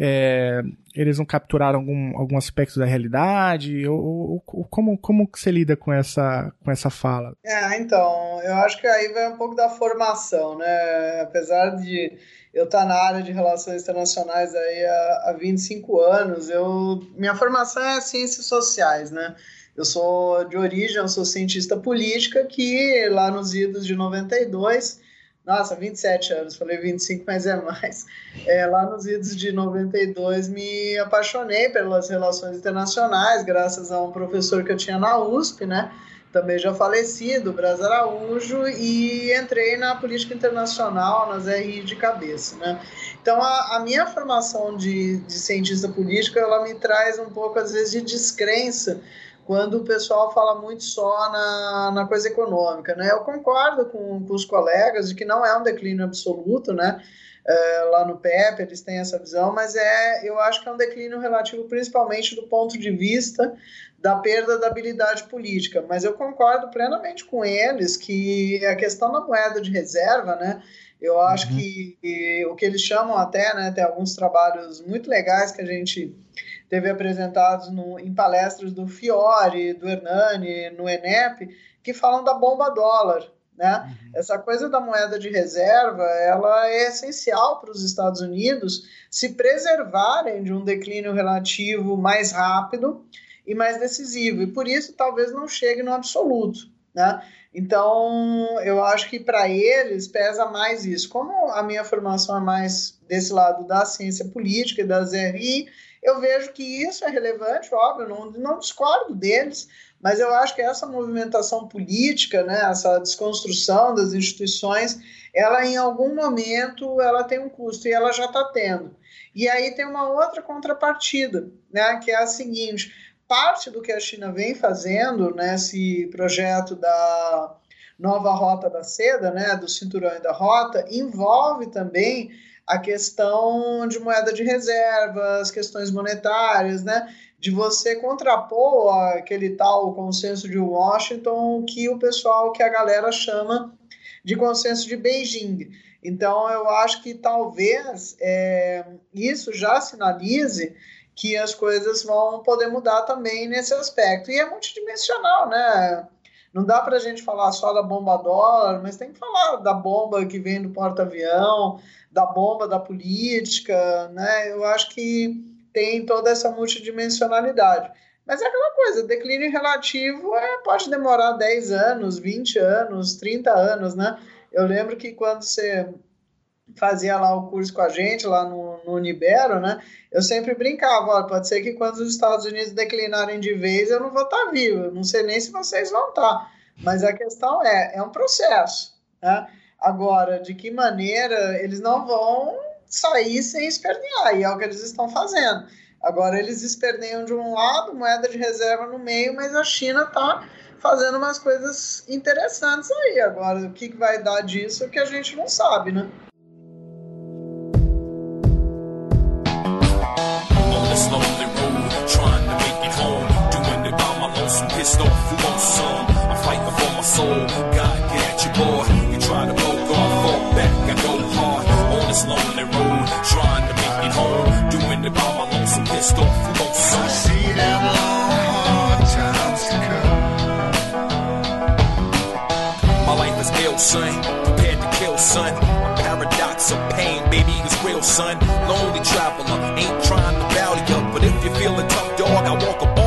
É, eles não capturaram algum, algum aspecto da realidade? Ou, ou, como, como que você lida com essa, com essa fala? É, então, eu acho que aí vai um pouco da formação, né? Apesar de eu estar tá na área de relações internacionais aí há, há 25 anos. Eu, minha formação é ciências sociais, né? Eu sou de origem, eu sou cientista política que lá nos idos de 92, nossa, 27 anos, falei 25, mas é mais. É, lá nos idos de 92 me apaixonei pelas relações internacionais, graças a um professor que eu tinha na USP, né? também já falecido, Braz Araújo, e entrei na política internacional, nas RI de cabeça, né? Então, a, a, minha formação de, de cientista político, ela me traz um pouco, às vezes, de descrença quando o pessoal fala muito só na, na coisa econômica, né? Eu concordo com, com os colegas de que não é um declínio absoluto, né? É, lá no PEP eles têm essa visão, mas é, eu acho que é um declínio relativo principalmente do ponto de vista da perda da habilidade política. Mas eu concordo plenamente com eles que a questão da moeda de reserva, né? Eu acho uhum. que, que, o que eles chamam até, né? Tem alguns trabalhos muito legais que a gente teve apresentados no, em palestras do Fiore, do Hernani, no ENEP, que falam da bomba dólar. Né? Uhum. Essa coisa da moeda de reserva ela é essencial para os Estados Unidos se preservarem de um declínio relativo mais rápido e mais decisivo. E por isso talvez não chegue no absoluto. Né? Então, eu acho que para eles pesa mais isso. Como a minha formação é mais desse lado da ciência política e das RI, eu vejo que isso é relevante, óbvio, não, não discordo deles, mas eu acho que essa movimentação política, né, essa desconstrução das instituições, ela em algum momento ela tem um custo e ela já está tendo. E aí tem uma outra contrapartida, né, que é a seguinte: parte do que a China vem fazendo nesse projeto da nova rota da seda, né, do cinturão e da rota, envolve também a questão de moeda de reserva, as questões monetárias, né, de você contrapor aquele tal consenso de Washington que o pessoal, que a galera chama de consenso de Beijing. Então, eu acho que talvez é, isso já sinalize que as coisas vão poder mudar também nesse aspecto. E é multidimensional, né? Não dá para a gente falar só da bomba dólar, mas tem que falar da bomba que vem do porta-avião, da bomba da política, né? Eu acho que tem toda essa multidimensionalidade. Mas é aquela coisa, declínio relativo é, pode demorar 10 anos, 20 anos, 30 anos, né? Eu lembro que quando você fazia lá o curso com a gente, lá no, no Unibero, né? Eu sempre brincava, olha, pode ser que quando os Estados Unidos declinarem de vez, eu não vou estar tá vivo, não sei nem se vocês vão estar. Tá. Mas a questão é, é um processo, né? Agora, de que maneira eles não vão sair sem espernear, e é o que eles estão fazendo. Agora, eles esperneiam de um lado, moeda de reserva no meio, mas a China está fazendo umas coisas interessantes aí. Agora, o que, que vai dar disso é que a gente não sabe, né? Pissed off, who wants some? I'm fighting for my soul. God, get at your boy. You try to poke off, fall back. I go hard on this lonely road, trying to make it home. Doing it by my lonesome, pissed off, who wants some? I see them long, hard times to come. My life is ill, son. Prepared to kill, son. A paradox of pain, baby, is real, son. Lonely traveler, ain't trying to rally up, but if you're feeling tough, dog, I walk a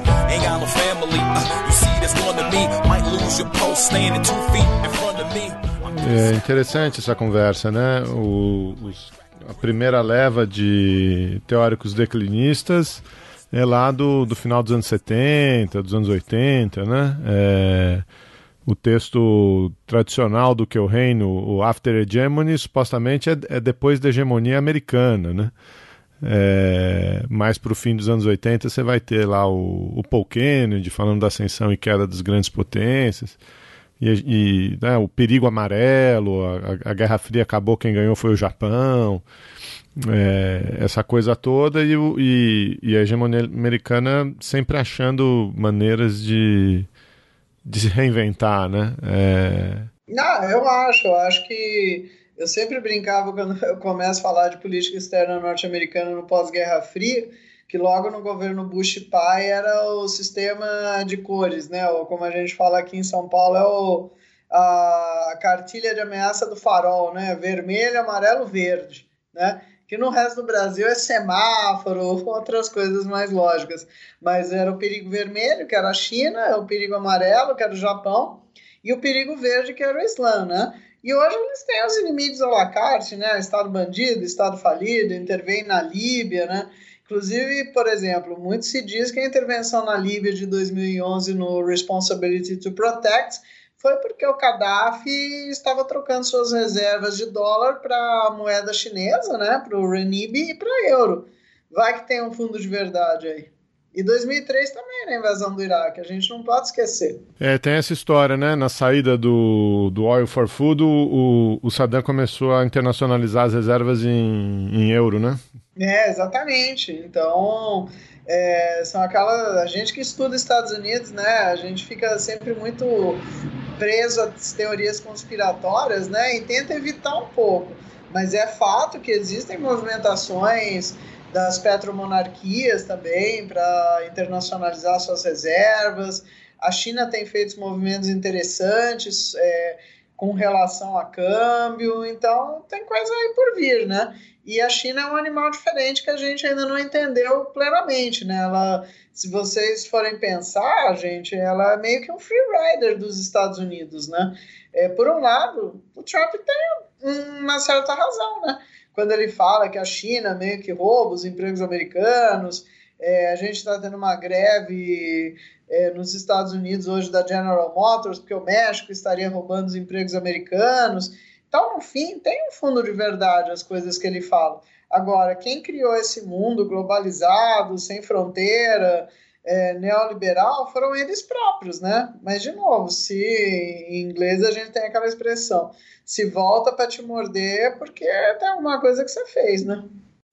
Ain't got no family. Uh, you see, one of me. Might É interessante essa conversa, né? O, os, a primeira leva de teóricos declinistas é lá do, do final dos anos 70, dos anos 80, né? É, o texto tradicional do que o reino, o After Hegemony, supostamente é, é depois da hegemonia americana, né? É, mais para o fim dos anos 80 você vai ter lá o, o Paul Kennedy falando da ascensão e queda das grandes potências. E, e né, o perigo amarelo, a, a, Guerra Fria acabou, quem ganhou foi o Japão, é, essa coisa toda e, e, e, a hegemonia americana sempre achando maneiras de, de se reinventar, né? É... Não, eu acho, eu acho que eu sempre brincava quando eu começo a falar de política externa norte-americana no pós-Guerra Fria, que logo no governo Bush pai era o sistema de cores, né? Ou como a gente fala aqui em São Paulo, é o, a cartilha de ameaça do farol, né? Vermelho, amarelo, verde, né? Que no resto do Brasil é semáforo, outras coisas mais lógicas. Mas era o perigo vermelho, que era a China, o perigo amarelo, que era o Japão, e o perigo verde, que era o Islã, né? E hoje eles têm os inimigos à la carte, né? Estado bandido, Estado falido, intervém na Líbia, né? Inclusive, por exemplo, muito se diz que a intervenção na Líbia de 2011 no Responsibility to Protect foi porque o Gaddafi estava trocando suas reservas de dólar para moeda chinesa, né? Para o renminbi e para euro. Vai que tem um fundo de verdade aí. E 2003 também, né, a invasão do Iraque, a gente não pode esquecer. É, tem essa história, né? Na saída do, do Oil for Food, o, o Saddam começou a internacionalizar as reservas em, em euro, né? É, exatamente. Então, é, são aquela. A gente que estuda Estados Unidos, né? A gente fica sempre muito preso às teorias conspiratórias, né? E tenta evitar um pouco. Mas é fato que existem movimentações das petromonarquias também para internacionalizar suas reservas. A China tem feito movimentos interessantes é, com relação a câmbio, então tem coisa aí por vir, né? E a China é um animal diferente que a gente ainda não entendeu plenamente, né? Ela, se vocês forem pensar, gente, ela é meio que um free rider dos Estados Unidos, né? É, por um lado, o Trump tem uma certa razão, né? Quando ele fala que a China meio que rouba os empregos americanos, é, a gente está tendo uma greve é, nos Estados Unidos hoje da General Motors, porque o México estaria roubando os empregos americanos. Então, no fim, tem um fundo de verdade as coisas que ele fala. Agora, quem criou esse mundo globalizado, sem fronteira, é, neoliberal, foram eles próprios, né? Mas, de novo, se em inglês a gente tem aquela expressão, se volta para te morder é porque tem alguma coisa que você fez, né?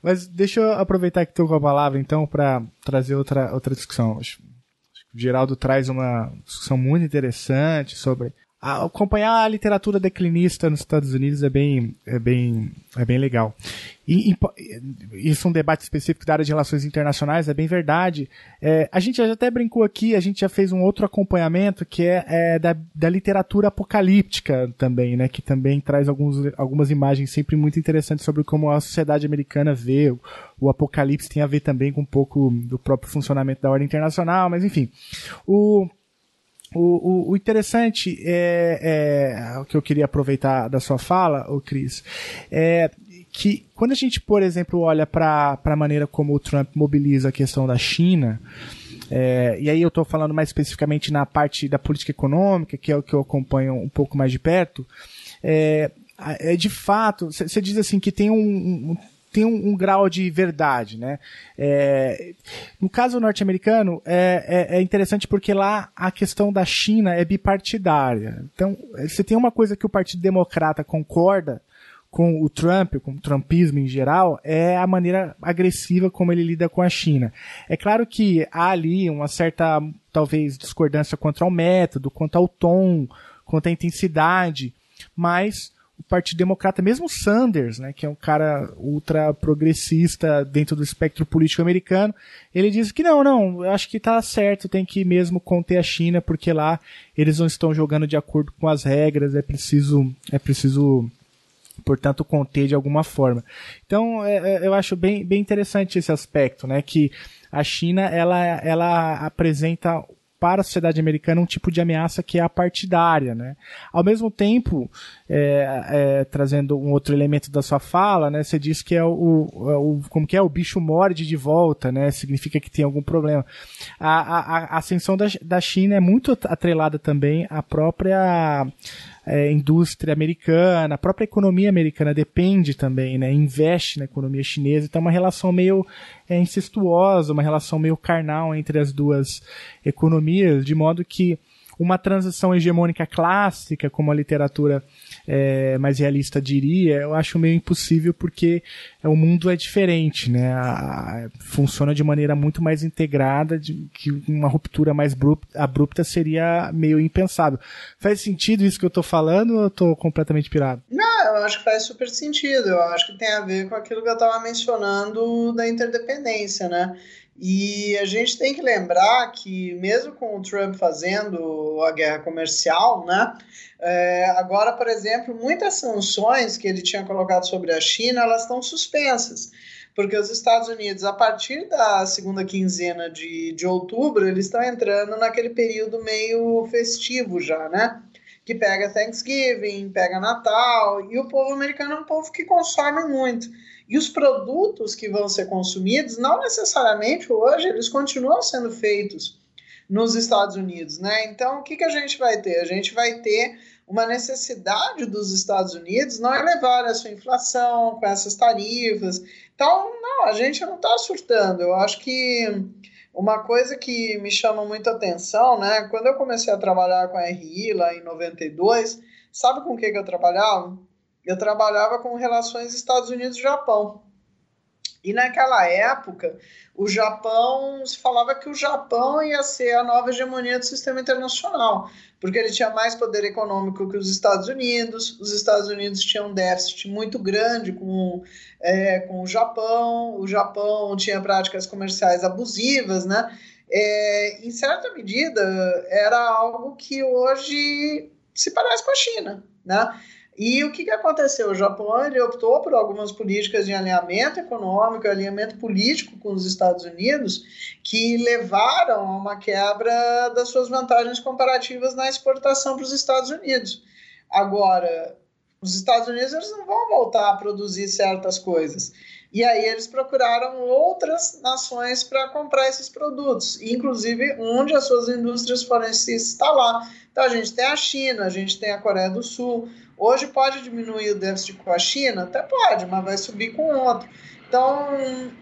Mas deixa eu aproveitar que estou com a palavra, então, para trazer outra, outra discussão. O Geraldo traz uma discussão muito interessante sobre acompanhar a literatura declinista nos Estados Unidos é bem, é bem, é bem legal. E, e isso é um debate específico da área de relações internacionais, é bem verdade. É, a gente já até brincou aqui, a gente já fez um outro acompanhamento que é, é da, da, literatura apocalíptica também, né? Que também traz alguns, algumas imagens sempre muito interessantes sobre como a sociedade americana vê o, o apocalipse tem a ver também com um pouco do próprio funcionamento da ordem internacional, mas enfim. O, o, o, o, interessante é, é, o que eu queria aproveitar da sua fala, o Cris, é que quando a gente, por exemplo, olha para a maneira como o Trump mobiliza a questão da China, é, e aí eu estou falando mais especificamente na parte da política econômica, que é o que eu acompanho um pouco mais de perto, é, é de fato, você diz assim que tem um, um tem um, um, grau de verdade, né? É, no caso norte-americano, é, é, é, interessante porque lá a questão da China é bipartidária. Então, você tem uma coisa que o Partido Democrata concorda com o Trump, com o Trumpismo em geral, é a maneira agressiva como ele lida com a China. É claro que há ali uma certa, talvez, discordância quanto ao método, quanto ao tom, quanto à intensidade, mas Partido Democrata, mesmo Sanders, né, que é um cara ultra progressista dentro do espectro político americano, ele diz que não, não, eu acho que tá certo, tem que mesmo conter a China, porque lá eles não estão jogando de acordo com as regras, é preciso, é preciso portanto conter de alguma forma. Então é, é, eu acho bem, bem interessante esse aspecto, né, que a China ela, ela apresenta para a sociedade americana um tipo de ameaça que é a partidária, né? Ao mesmo tempo, é, é, trazendo um outro elemento da sua fala, né? Você diz que é o, é o, como que é o bicho morde de volta, né? Significa que tem algum problema. A, a, a ascensão da, da China é muito atrelada também à própria é, indústria americana, a própria economia americana depende também, né? Investe na economia chinesa, então é uma relação meio é, incestuosa, uma relação meio carnal entre as duas economias, de modo que uma transição hegemônica clássica, como a literatura é, mais realista diria, eu acho meio impossível porque é, o mundo é diferente, né? A, a, funciona de maneira muito mais integrada, de, que uma ruptura mais abrupta, seria meio impensável. Faz sentido isso que eu estou falando ou eu tô completamente pirado? Não, eu acho que faz super sentido. Eu acho que tem a ver com aquilo que eu estava mencionando da interdependência, né? E a gente tem que lembrar que, mesmo com o Trump fazendo a guerra comercial, né, é, agora, por exemplo, muitas sanções que ele tinha colocado sobre a China, elas estão suspensas, porque os Estados Unidos, a partir da segunda quinzena de, de outubro, eles estão entrando naquele período meio festivo já, né? Que pega Thanksgiving, pega Natal, e o povo americano é um povo que consome muito. E os produtos que vão ser consumidos, não necessariamente hoje, eles continuam sendo feitos nos Estados Unidos, né? Então, o que, que a gente vai ter? A gente vai ter uma necessidade dos Estados Unidos não elevar a sua inflação com essas tarifas. Então, não, a gente não está surtando. Eu acho que uma coisa que me chama muita atenção, né? Quando eu comecei a trabalhar com a RI lá em 92, sabe com o que, que eu trabalhava? eu trabalhava com relações Estados Unidos-Japão. E naquela época, o Japão, se falava que o Japão ia ser a nova hegemonia do sistema internacional, porque ele tinha mais poder econômico que os Estados Unidos, os Estados Unidos tinham um déficit muito grande com, é, com o Japão, o Japão tinha práticas comerciais abusivas, né? É, em certa medida, era algo que hoje se parece com a China, né? E o que, que aconteceu? O Japão ele optou por algumas políticas de alinhamento econômico, alinhamento político com os Estados Unidos, que levaram a uma quebra das suas vantagens comparativas na exportação para os Estados Unidos. Agora, os Estados Unidos eles não vão voltar a produzir certas coisas. E aí eles procuraram outras nações para comprar esses produtos, inclusive onde as suas indústrias forem se instalar. Então a gente tem a China, a gente tem a Coreia do Sul, Hoje pode diminuir o déficit com a China? Até pode, mas vai subir com outro. Então,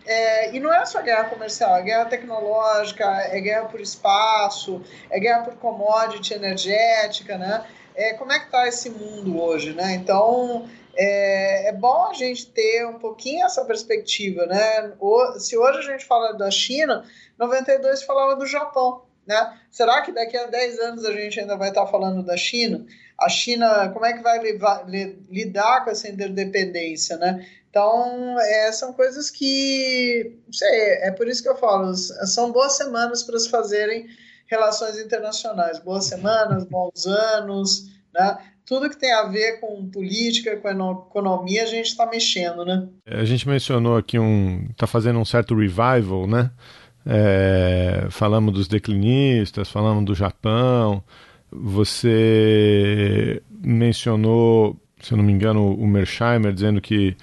é, e não é só guerra comercial, é guerra tecnológica, é guerra por espaço, é guerra por commodity energética, né? É, como é que está esse mundo hoje, né? Então, é, é, bom a gente ter um pouquinho essa perspectiva, né? O, se hoje a gente fala da China, 92 falava do Japão, né? Será que daqui a 10 anos a gente ainda vai estar falando da China? A China, como é que vai levar, lidar com essa interdependência, né? Então, é, são coisas que, não sei, é por isso que eu falo, são boas semanas para se fazerem relações internacionais, boas semanas, bons anos, né? Tudo que tem a ver com política, com economia, a gente está mexendo, né? A gente mencionou aqui um, está fazendo um certo revival, né? É, falamos dos declinistas, falamos do Japão. Você mencionou, se eu não me engano, o Mersheimer dizendo que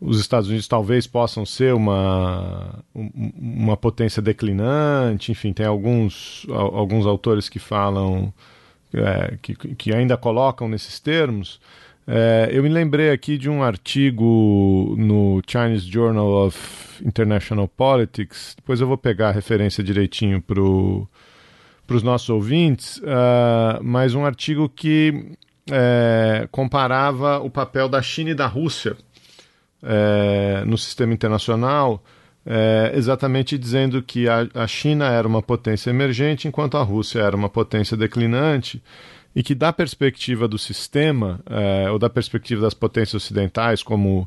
os Estados Unidos talvez possam ser uma, uma potência declinante. Enfim, tem alguns, alguns autores que falam, é, que, que ainda colocam nesses termos. É, eu me lembrei aqui de um artigo no Chinese Journal of International Politics, depois eu vou pegar a referência direitinho para os nossos ouvintes, uh, mas um artigo que é, comparava o papel da China e da Rússia é, no sistema internacional, é, exatamente dizendo que a, a China era uma potência emergente enquanto a Rússia era uma potência declinante e que, da perspectiva do sistema, é, ou da perspectiva das potências ocidentais, como,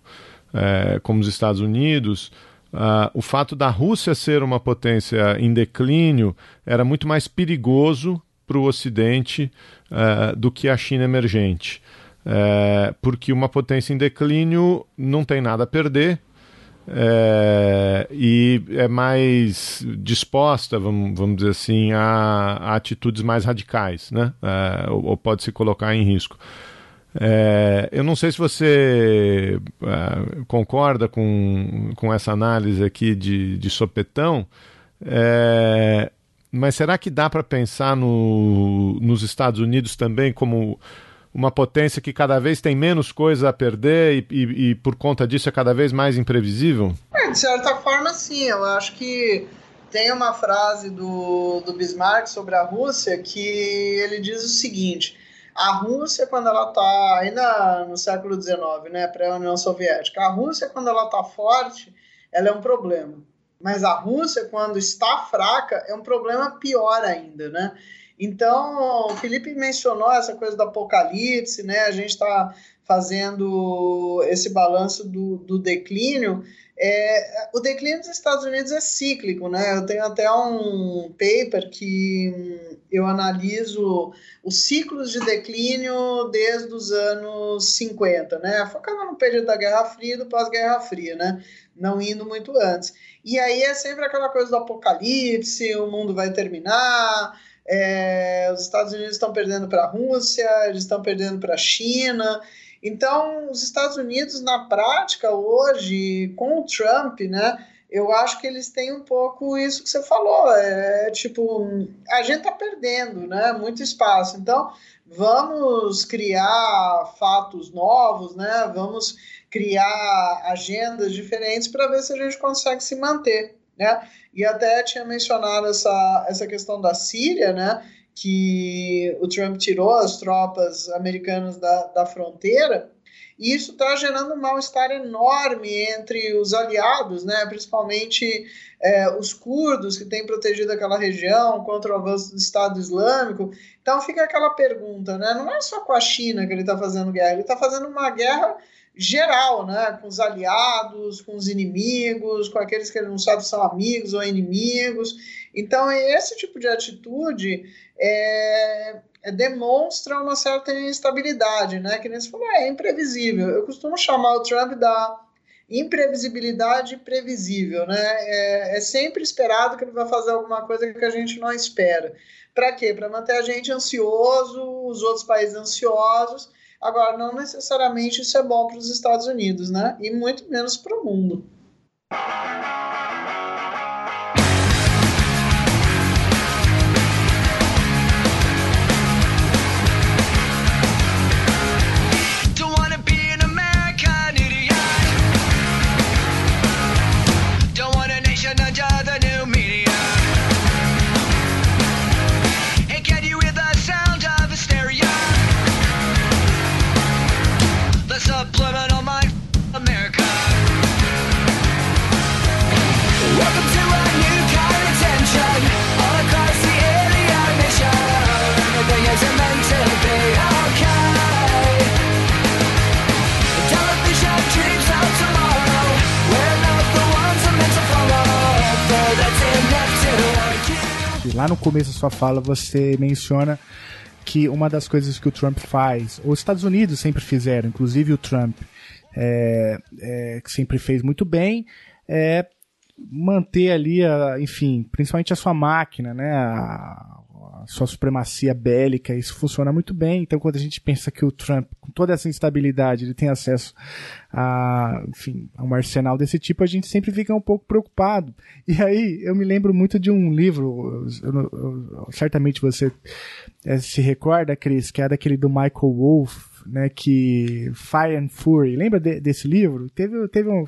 é, como os Estados Unidos, Uh, o fato da Rússia ser uma potência em declínio era muito mais perigoso para o Ocidente uh, do que a China emergente. Uh, porque uma potência em declínio não tem nada a perder, é, e é mais disposta, vamos, vamos dizer assim, a, a atitudes mais radicais, né? É, ou, ou, pode se colocar em risco. É, eu não sei se você é, concorda com, com essa análise aqui de, de sopetão, é, mas será que dá para pensar no, nos Estados Unidos também como uma potência que cada vez tem menos coisa a perder e, e, e, por conta disso é cada vez mais imprevisível? É, de certa forma, sim. Eu acho que tem uma frase do, do Bismarck sobre a Rússia que ele diz o seguinte: a Rússia, quando ela está ainda no século XIX, né, pré-União Soviética, a Rússia, quando ela está forte, ela é um problema. Mas a Rússia, quando está fraca, é um problema pior ainda, né? Então, o Felipe mencionou essa coisa do apocalipse, né? A gente está fazendo esse balanço do, do declínio. É, o declínio dos Estados Unidos é cíclico, né? Eu tenho até um paper que eu analiso os ciclos de declínio desde os anos 50, né? Focando no período da Guerra Fria e do pós-Guerra Fria, né? Não indo muito antes. E aí é sempre aquela coisa do apocalipse, o mundo vai terminar, é, os Estados Unidos estão perdendo para a Rússia, eles estão perdendo para a China. Então, os Estados Unidos, na prática, hoje, com o Trump, né, eu acho que eles têm um pouco isso que você falou. É tipo, a gente está perdendo né, muito espaço. Então, vamos criar fatos novos, né, vamos criar agendas diferentes para ver se a gente consegue se manter. Né? E até tinha mencionado essa, essa questão da Síria, né? que o Trump tirou as tropas americanas da, da fronteira, e isso está gerando um mal-estar enorme entre os aliados, né? principalmente é, os curdos que têm protegido aquela região contra o avanço do Estado Islâmico. Então fica aquela pergunta, né? não é só com a China que ele está fazendo guerra, ele está fazendo uma guerra geral, né? com os aliados, com os inimigos, com aqueles que ele não sabe se são amigos ou inimigos. Então, esse tipo de atitude é, é, demonstra uma certa instabilidade, né? que nem se falou, é imprevisível. Eu costumo chamar o Trump da imprevisibilidade previsível. Né? É, é sempre esperado que ele vai fazer alguma coisa que a gente não espera. Para quê? Para manter a gente ansioso, os outros países ansiosos, Agora, não necessariamente isso é bom para os Estados Unidos, né? E muito menos para o mundo. Lá no começo da sua fala você menciona que uma das coisas que o Trump faz, os Estados Unidos sempre fizeram, inclusive o Trump, é, é, que sempre fez muito bem, é manter ali, a, enfim, principalmente a sua máquina, né, a, sua supremacia bélica, isso funciona muito bem. Então, quando a gente pensa que o Trump, com toda essa instabilidade, ele tem acesso a, enfim, a um arsenal desse tipo, a gente sempre fica um pouco preocupado. E aí, eu me lembro muito de um livro, eu, eu, certamente você é, se recorda, Cris, que é daquele do Michael Wolff, né, que Fire and Fury, lembra de, desse livro? Teve, teve, um,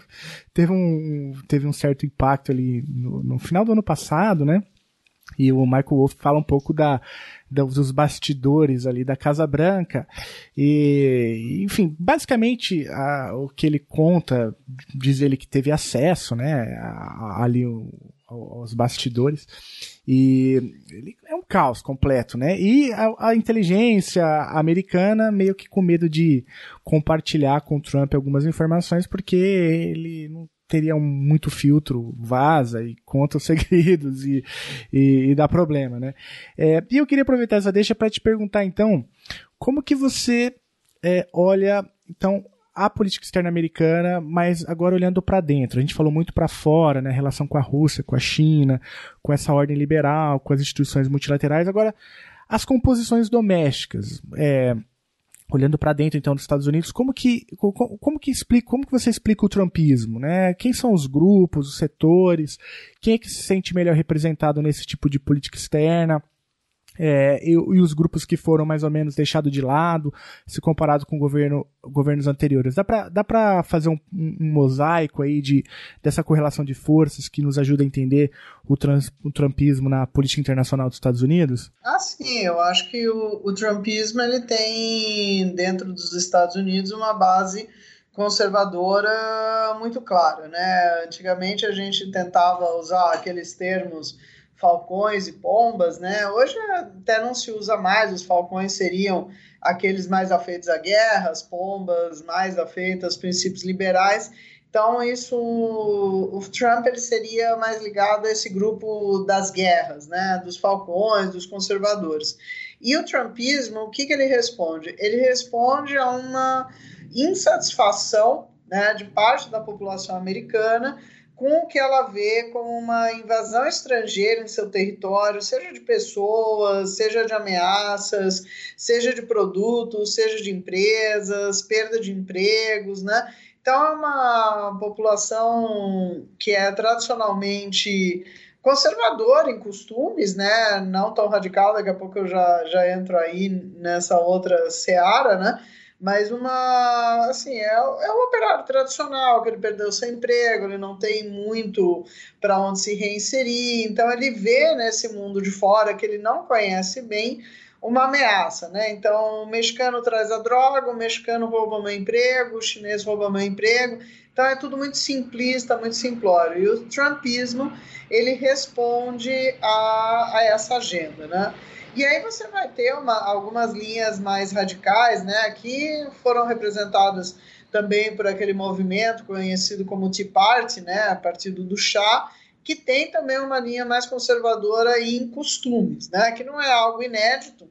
teve, um, teve um certo impacto ali no, no final do ano passado, né? E o Michael Wolff fala um pouco da, dos bastidores ali da Casa Branca. E, enfim, basicamente a, o que ele conta, diz ele que teve acesso, né, a, a, ali o, aos bastidores. E ele é um caos completo, né? E a, a, inteligência americana meio que com medo de compartilhar com o Trump algumas informações, porque ele não teria um, muito filtro, vaza e conta os segredos e, e, e dá problema, né? É, e eu queria aproveitar essa deixa para te perguntar, então, como que você é, olha, então, a política externa americana, mas agora olhando para dentro. A gente falou muito para fora, né, relação com a Rússia, com a China, com essa ordem liberal, com as instituições multilaterais. Agora, as composições domésticas. É, olhando para dentro então dos Estados Unidos, como que como, como, que explica, como que você explica o trumpismo, né? Quem são os grupos, os setores? Quem é que se sente melhor representado nesse tipo de política externa? É, e, e, os grupos que foram mais ou menos deixados de lado, se comparado com governo, governos anteriores. Dá para dá fazer um, um, um, mosaico aí de, dessa correlação de forças que nos ajuda a entender o, trans, o trumpismo na política internacional dos Estados Unidos? Ah, sim, eu acho que o, o trumpismo ele tem dentro dos Estados Unidos uma base conservadora muito clara, né? Antigamente a gente tentava usar aqueles termos falcões e pombas, né? Hoje até não se usa mais, os falcões seriam aqueles mais afeitos à guerra, as pombas mais afeitas aos princípios liberais. Então, isso, o Trump ele seria mais ligado a esse grupo das guerras, né? Dos falcões, dos conservadores. E o Trumpismo, o que, que ele responde? Ele responde a uma insatisfação né, de parte da população americana com o que ela vê como uma invasão estrangeira em seu território, seja de pessoas, seja de ameaças, seja de produtos, seja de empresas, perda de empregos, né? Então é uma população que é tradicionalmente conservadora em costumes, né? Não tão radical, daqui a pouco eu já, já entro aí nessa outra seara, né? Mas uma assim é, é um operário tradicional que ele perdeu seu emprego ele não tem muito para onde se reinserir. Então ele vê nesse mundo de fora que ele não conhece bem uma ameaça né? Então o mexicano traz a droga o mexicano rouba meu emprego o chinês rouba meu emprego. Então é tudo muito simplista muito simplório. E o trumpismo ele responde a, a essa agenda né e aí você vai ter uma, algumas linhas mais radicais, né, que foram representadas também por aquele movimento conhecido como Tea Party, né, partido do chá, que tem também uma linha mais conservadora em costumes, né, que não é algo inédito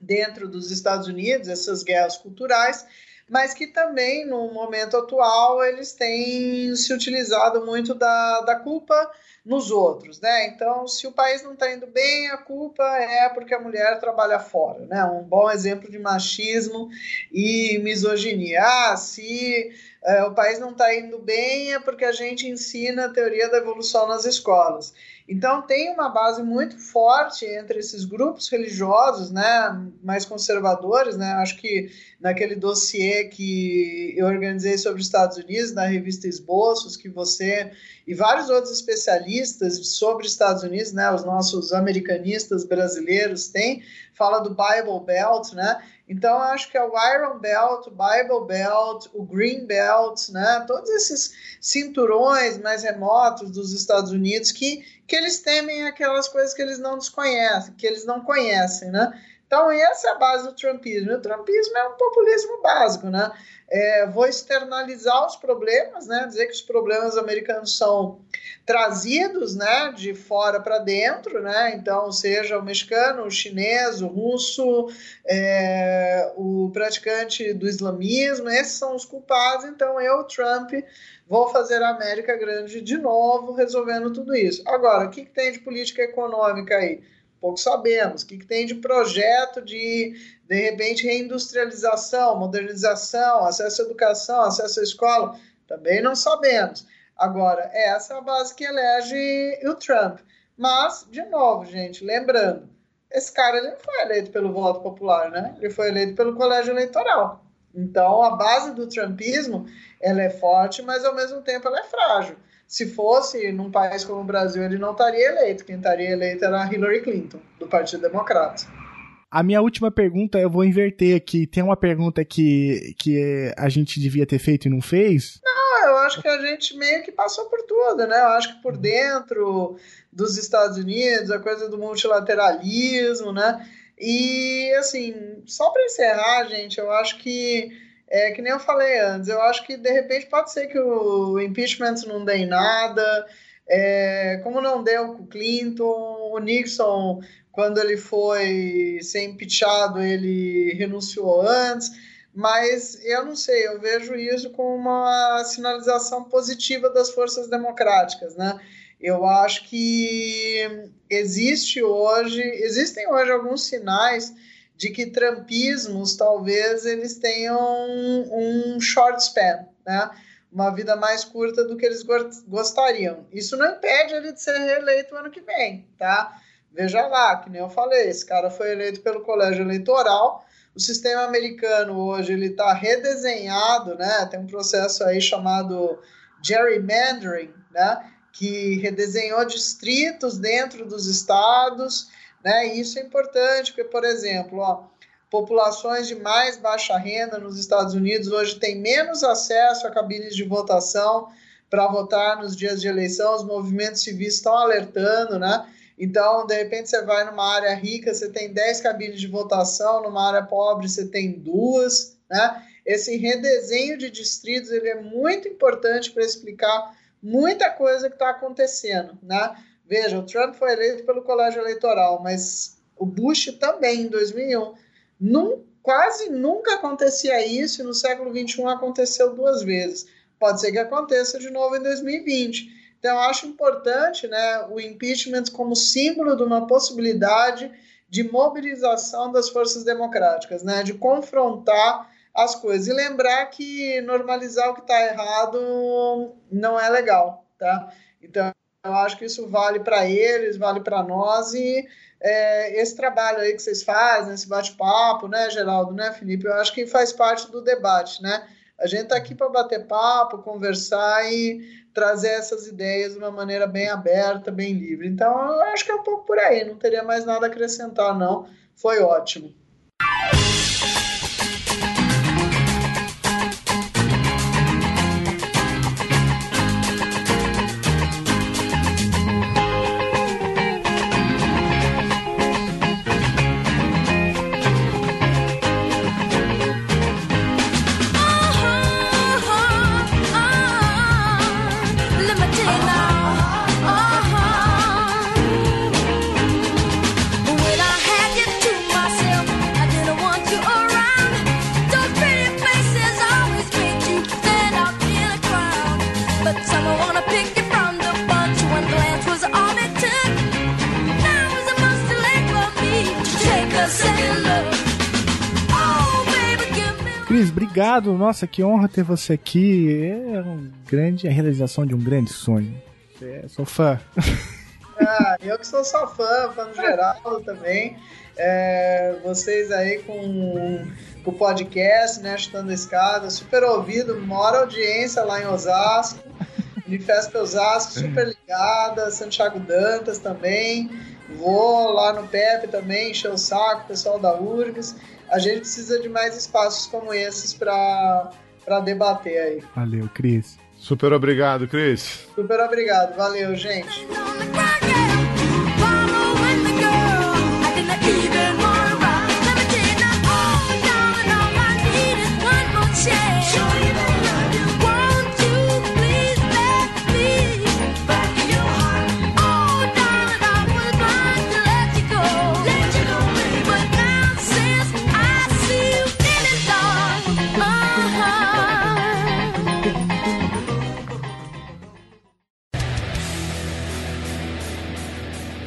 dentro dos Estados Unidos, essas guerras culturais, mas que também, no momento atual, eles têm se utilizado muito da, da culpa nos outros, né? Então, se o país não está indo bem, a culpa é porque a mulher trabalha fora, né? Um bom exemplo de machismo e misoginia. Ah, se é, o país não está indo bem é porque a gente ensina a teoria da evolução nas escolas. Então tem uma base muito forte entre esses grupos religiosos, né, mais conservadores, né? Acho que naquele dossiê que eu organizei sobre os Estados Unidos, na revista Esboços, que você e vários outros especialistas sobre Estados Unidos, né, os nossos americanistas brasileiros têm, fala do Bible Belt, né? Então acho que é o Iron Belt, o Bible Belt, o Green Belt, né? Todos esses cinturões mais remotos dos Estados Unidos que que eles temem aquelas coisas que eles não desconhecem, que eles não conhecem, né? Então, essa é a base do Trumpismo. O Trumpismo é um populismo básico, né? É, vou externalizar os problemas, né? Dizer que os problemas americanos são trazidos, né? De fora para dentro, né? Então, seja o mexicano, o chinês, o russo, é, o praticante do islamismo, esses são os culpados. Então, eu, Trump, vou fazer a América grande de novo, resolvendo tudo isso. Agora, o que, que tem de política econômica aí? Pouco sabemos. O que, que tem de projeto de, de repente, reindustrialização, modernização, acesso à educação, acesso à escola? Também não sabemos. Agora, essa é a base que elege o Trump. Mas, de novo, gente, lembrando, esse cara ele não foi eleito pelo voto popular, né? Ele foi eleito pelo colégio eleitoral. Então, a base do trumpismo, ela é forte, mas ao mesmo tempo ela é frágil. Se fosse num país como o Brasil, ele não estaria eleito. Quem estaria eleito era Hillary Clinton, do Partido Democrata. A minha última pergunta, eu vou inverter aqui. Tem uma pergunta que, que a gente devia ter feito e não fez? Não, eu acho que a gente meio que passou por tudo, né? Eu acho que por dentro dos Estados Unidos, a coisa do multilateralismo, né? E, assim, só para encerrar, gente, eu acho que, é, que nem eu falei antes, eu acho que de repente pode ser que o impeachment não dê em nada, é, como não deu com o Clinton, o Nixon, quando ele foi ser impeachado, ele renunciou antes. mas eu não sei, eu vejo isso como uma sinalização positiva das forças democráticas, né? Eu acho que existe hoje, existem hoje alguns sinais de que trampismos talvez eles tenham um, um short span, né? Uma vida mais curta do que eles gostariam. Isso não impede ele de ser reeleito ano que vem, tá? Veja lá, que nem eu falei, esse cara foi eleito pelo colégio eleitoral. O sistema americano hoje ele está redesenhado, né? Tem um processo aí chamado gerrymandering, né? Que redesenhou distritos dentro dos estados, né? E isso é importante, porque, por exemplo, ó, populações de mais baixa renda nos Estados Unidos hoje têm menos acesso a cabines de votação para votar nos dias de eleição. Os movimentos civis estão alertando, né? Então, de repente, você vai numa área rica, você tem 10 cabines de votação, numa área pobre, você tem duas. Né? Esse redesenho de distritos ele é muito importante para explicar muita coisa que está acontecendo. Né? Veja, o Trump foi eleito pelo colégio eleitoral, mas o Bush também, em 2001. Num, quase nunca acontecia isso, e no século XXI aconteceu duas vezes. Pode ser que aconteça de novo em 2020. Então, eu acho importante né, o impeachment como símbolo de uma possibilidade de mobilização das forças democráticas, né, de confrontar as coisas. E lembrar que normalizar o que está errado não é legal. Tá? Então, eu acho que isso vale para eles, vale para nós e é, esse trabalho aí que vocês fazem, esse bate-papo, né, Geraldo, né, Felipe? Eu acho que faz parte do debate, né? A gente está aqui para bater papo, conversar e trazer essas ideias de uma maneira bem aberta, bem livre. Então, eu acho que é um pouco por aí, não teria mais nada a acrescentar, não. Foi ótimo. Obrigado. Nossa, que honra ter você aqui. É um grande, a realização de um grande sonho. É, sou fã. Ah, eu que sou só fã, fã no geral também. É, vocês aí com, com o podcast, né, Chutando a Escada, super ouvido, maior audiência lá em Osasco. Unifesp Osasco, super ligada, Santiago Dantas também. Vou lá no Pepe também, encher o saco, pessoal da URGS a gente precisa de mais espaços como esses para debater aí. Valeu, Cris. Super obrigado, Cris. Super obrigado. Valeu, gente.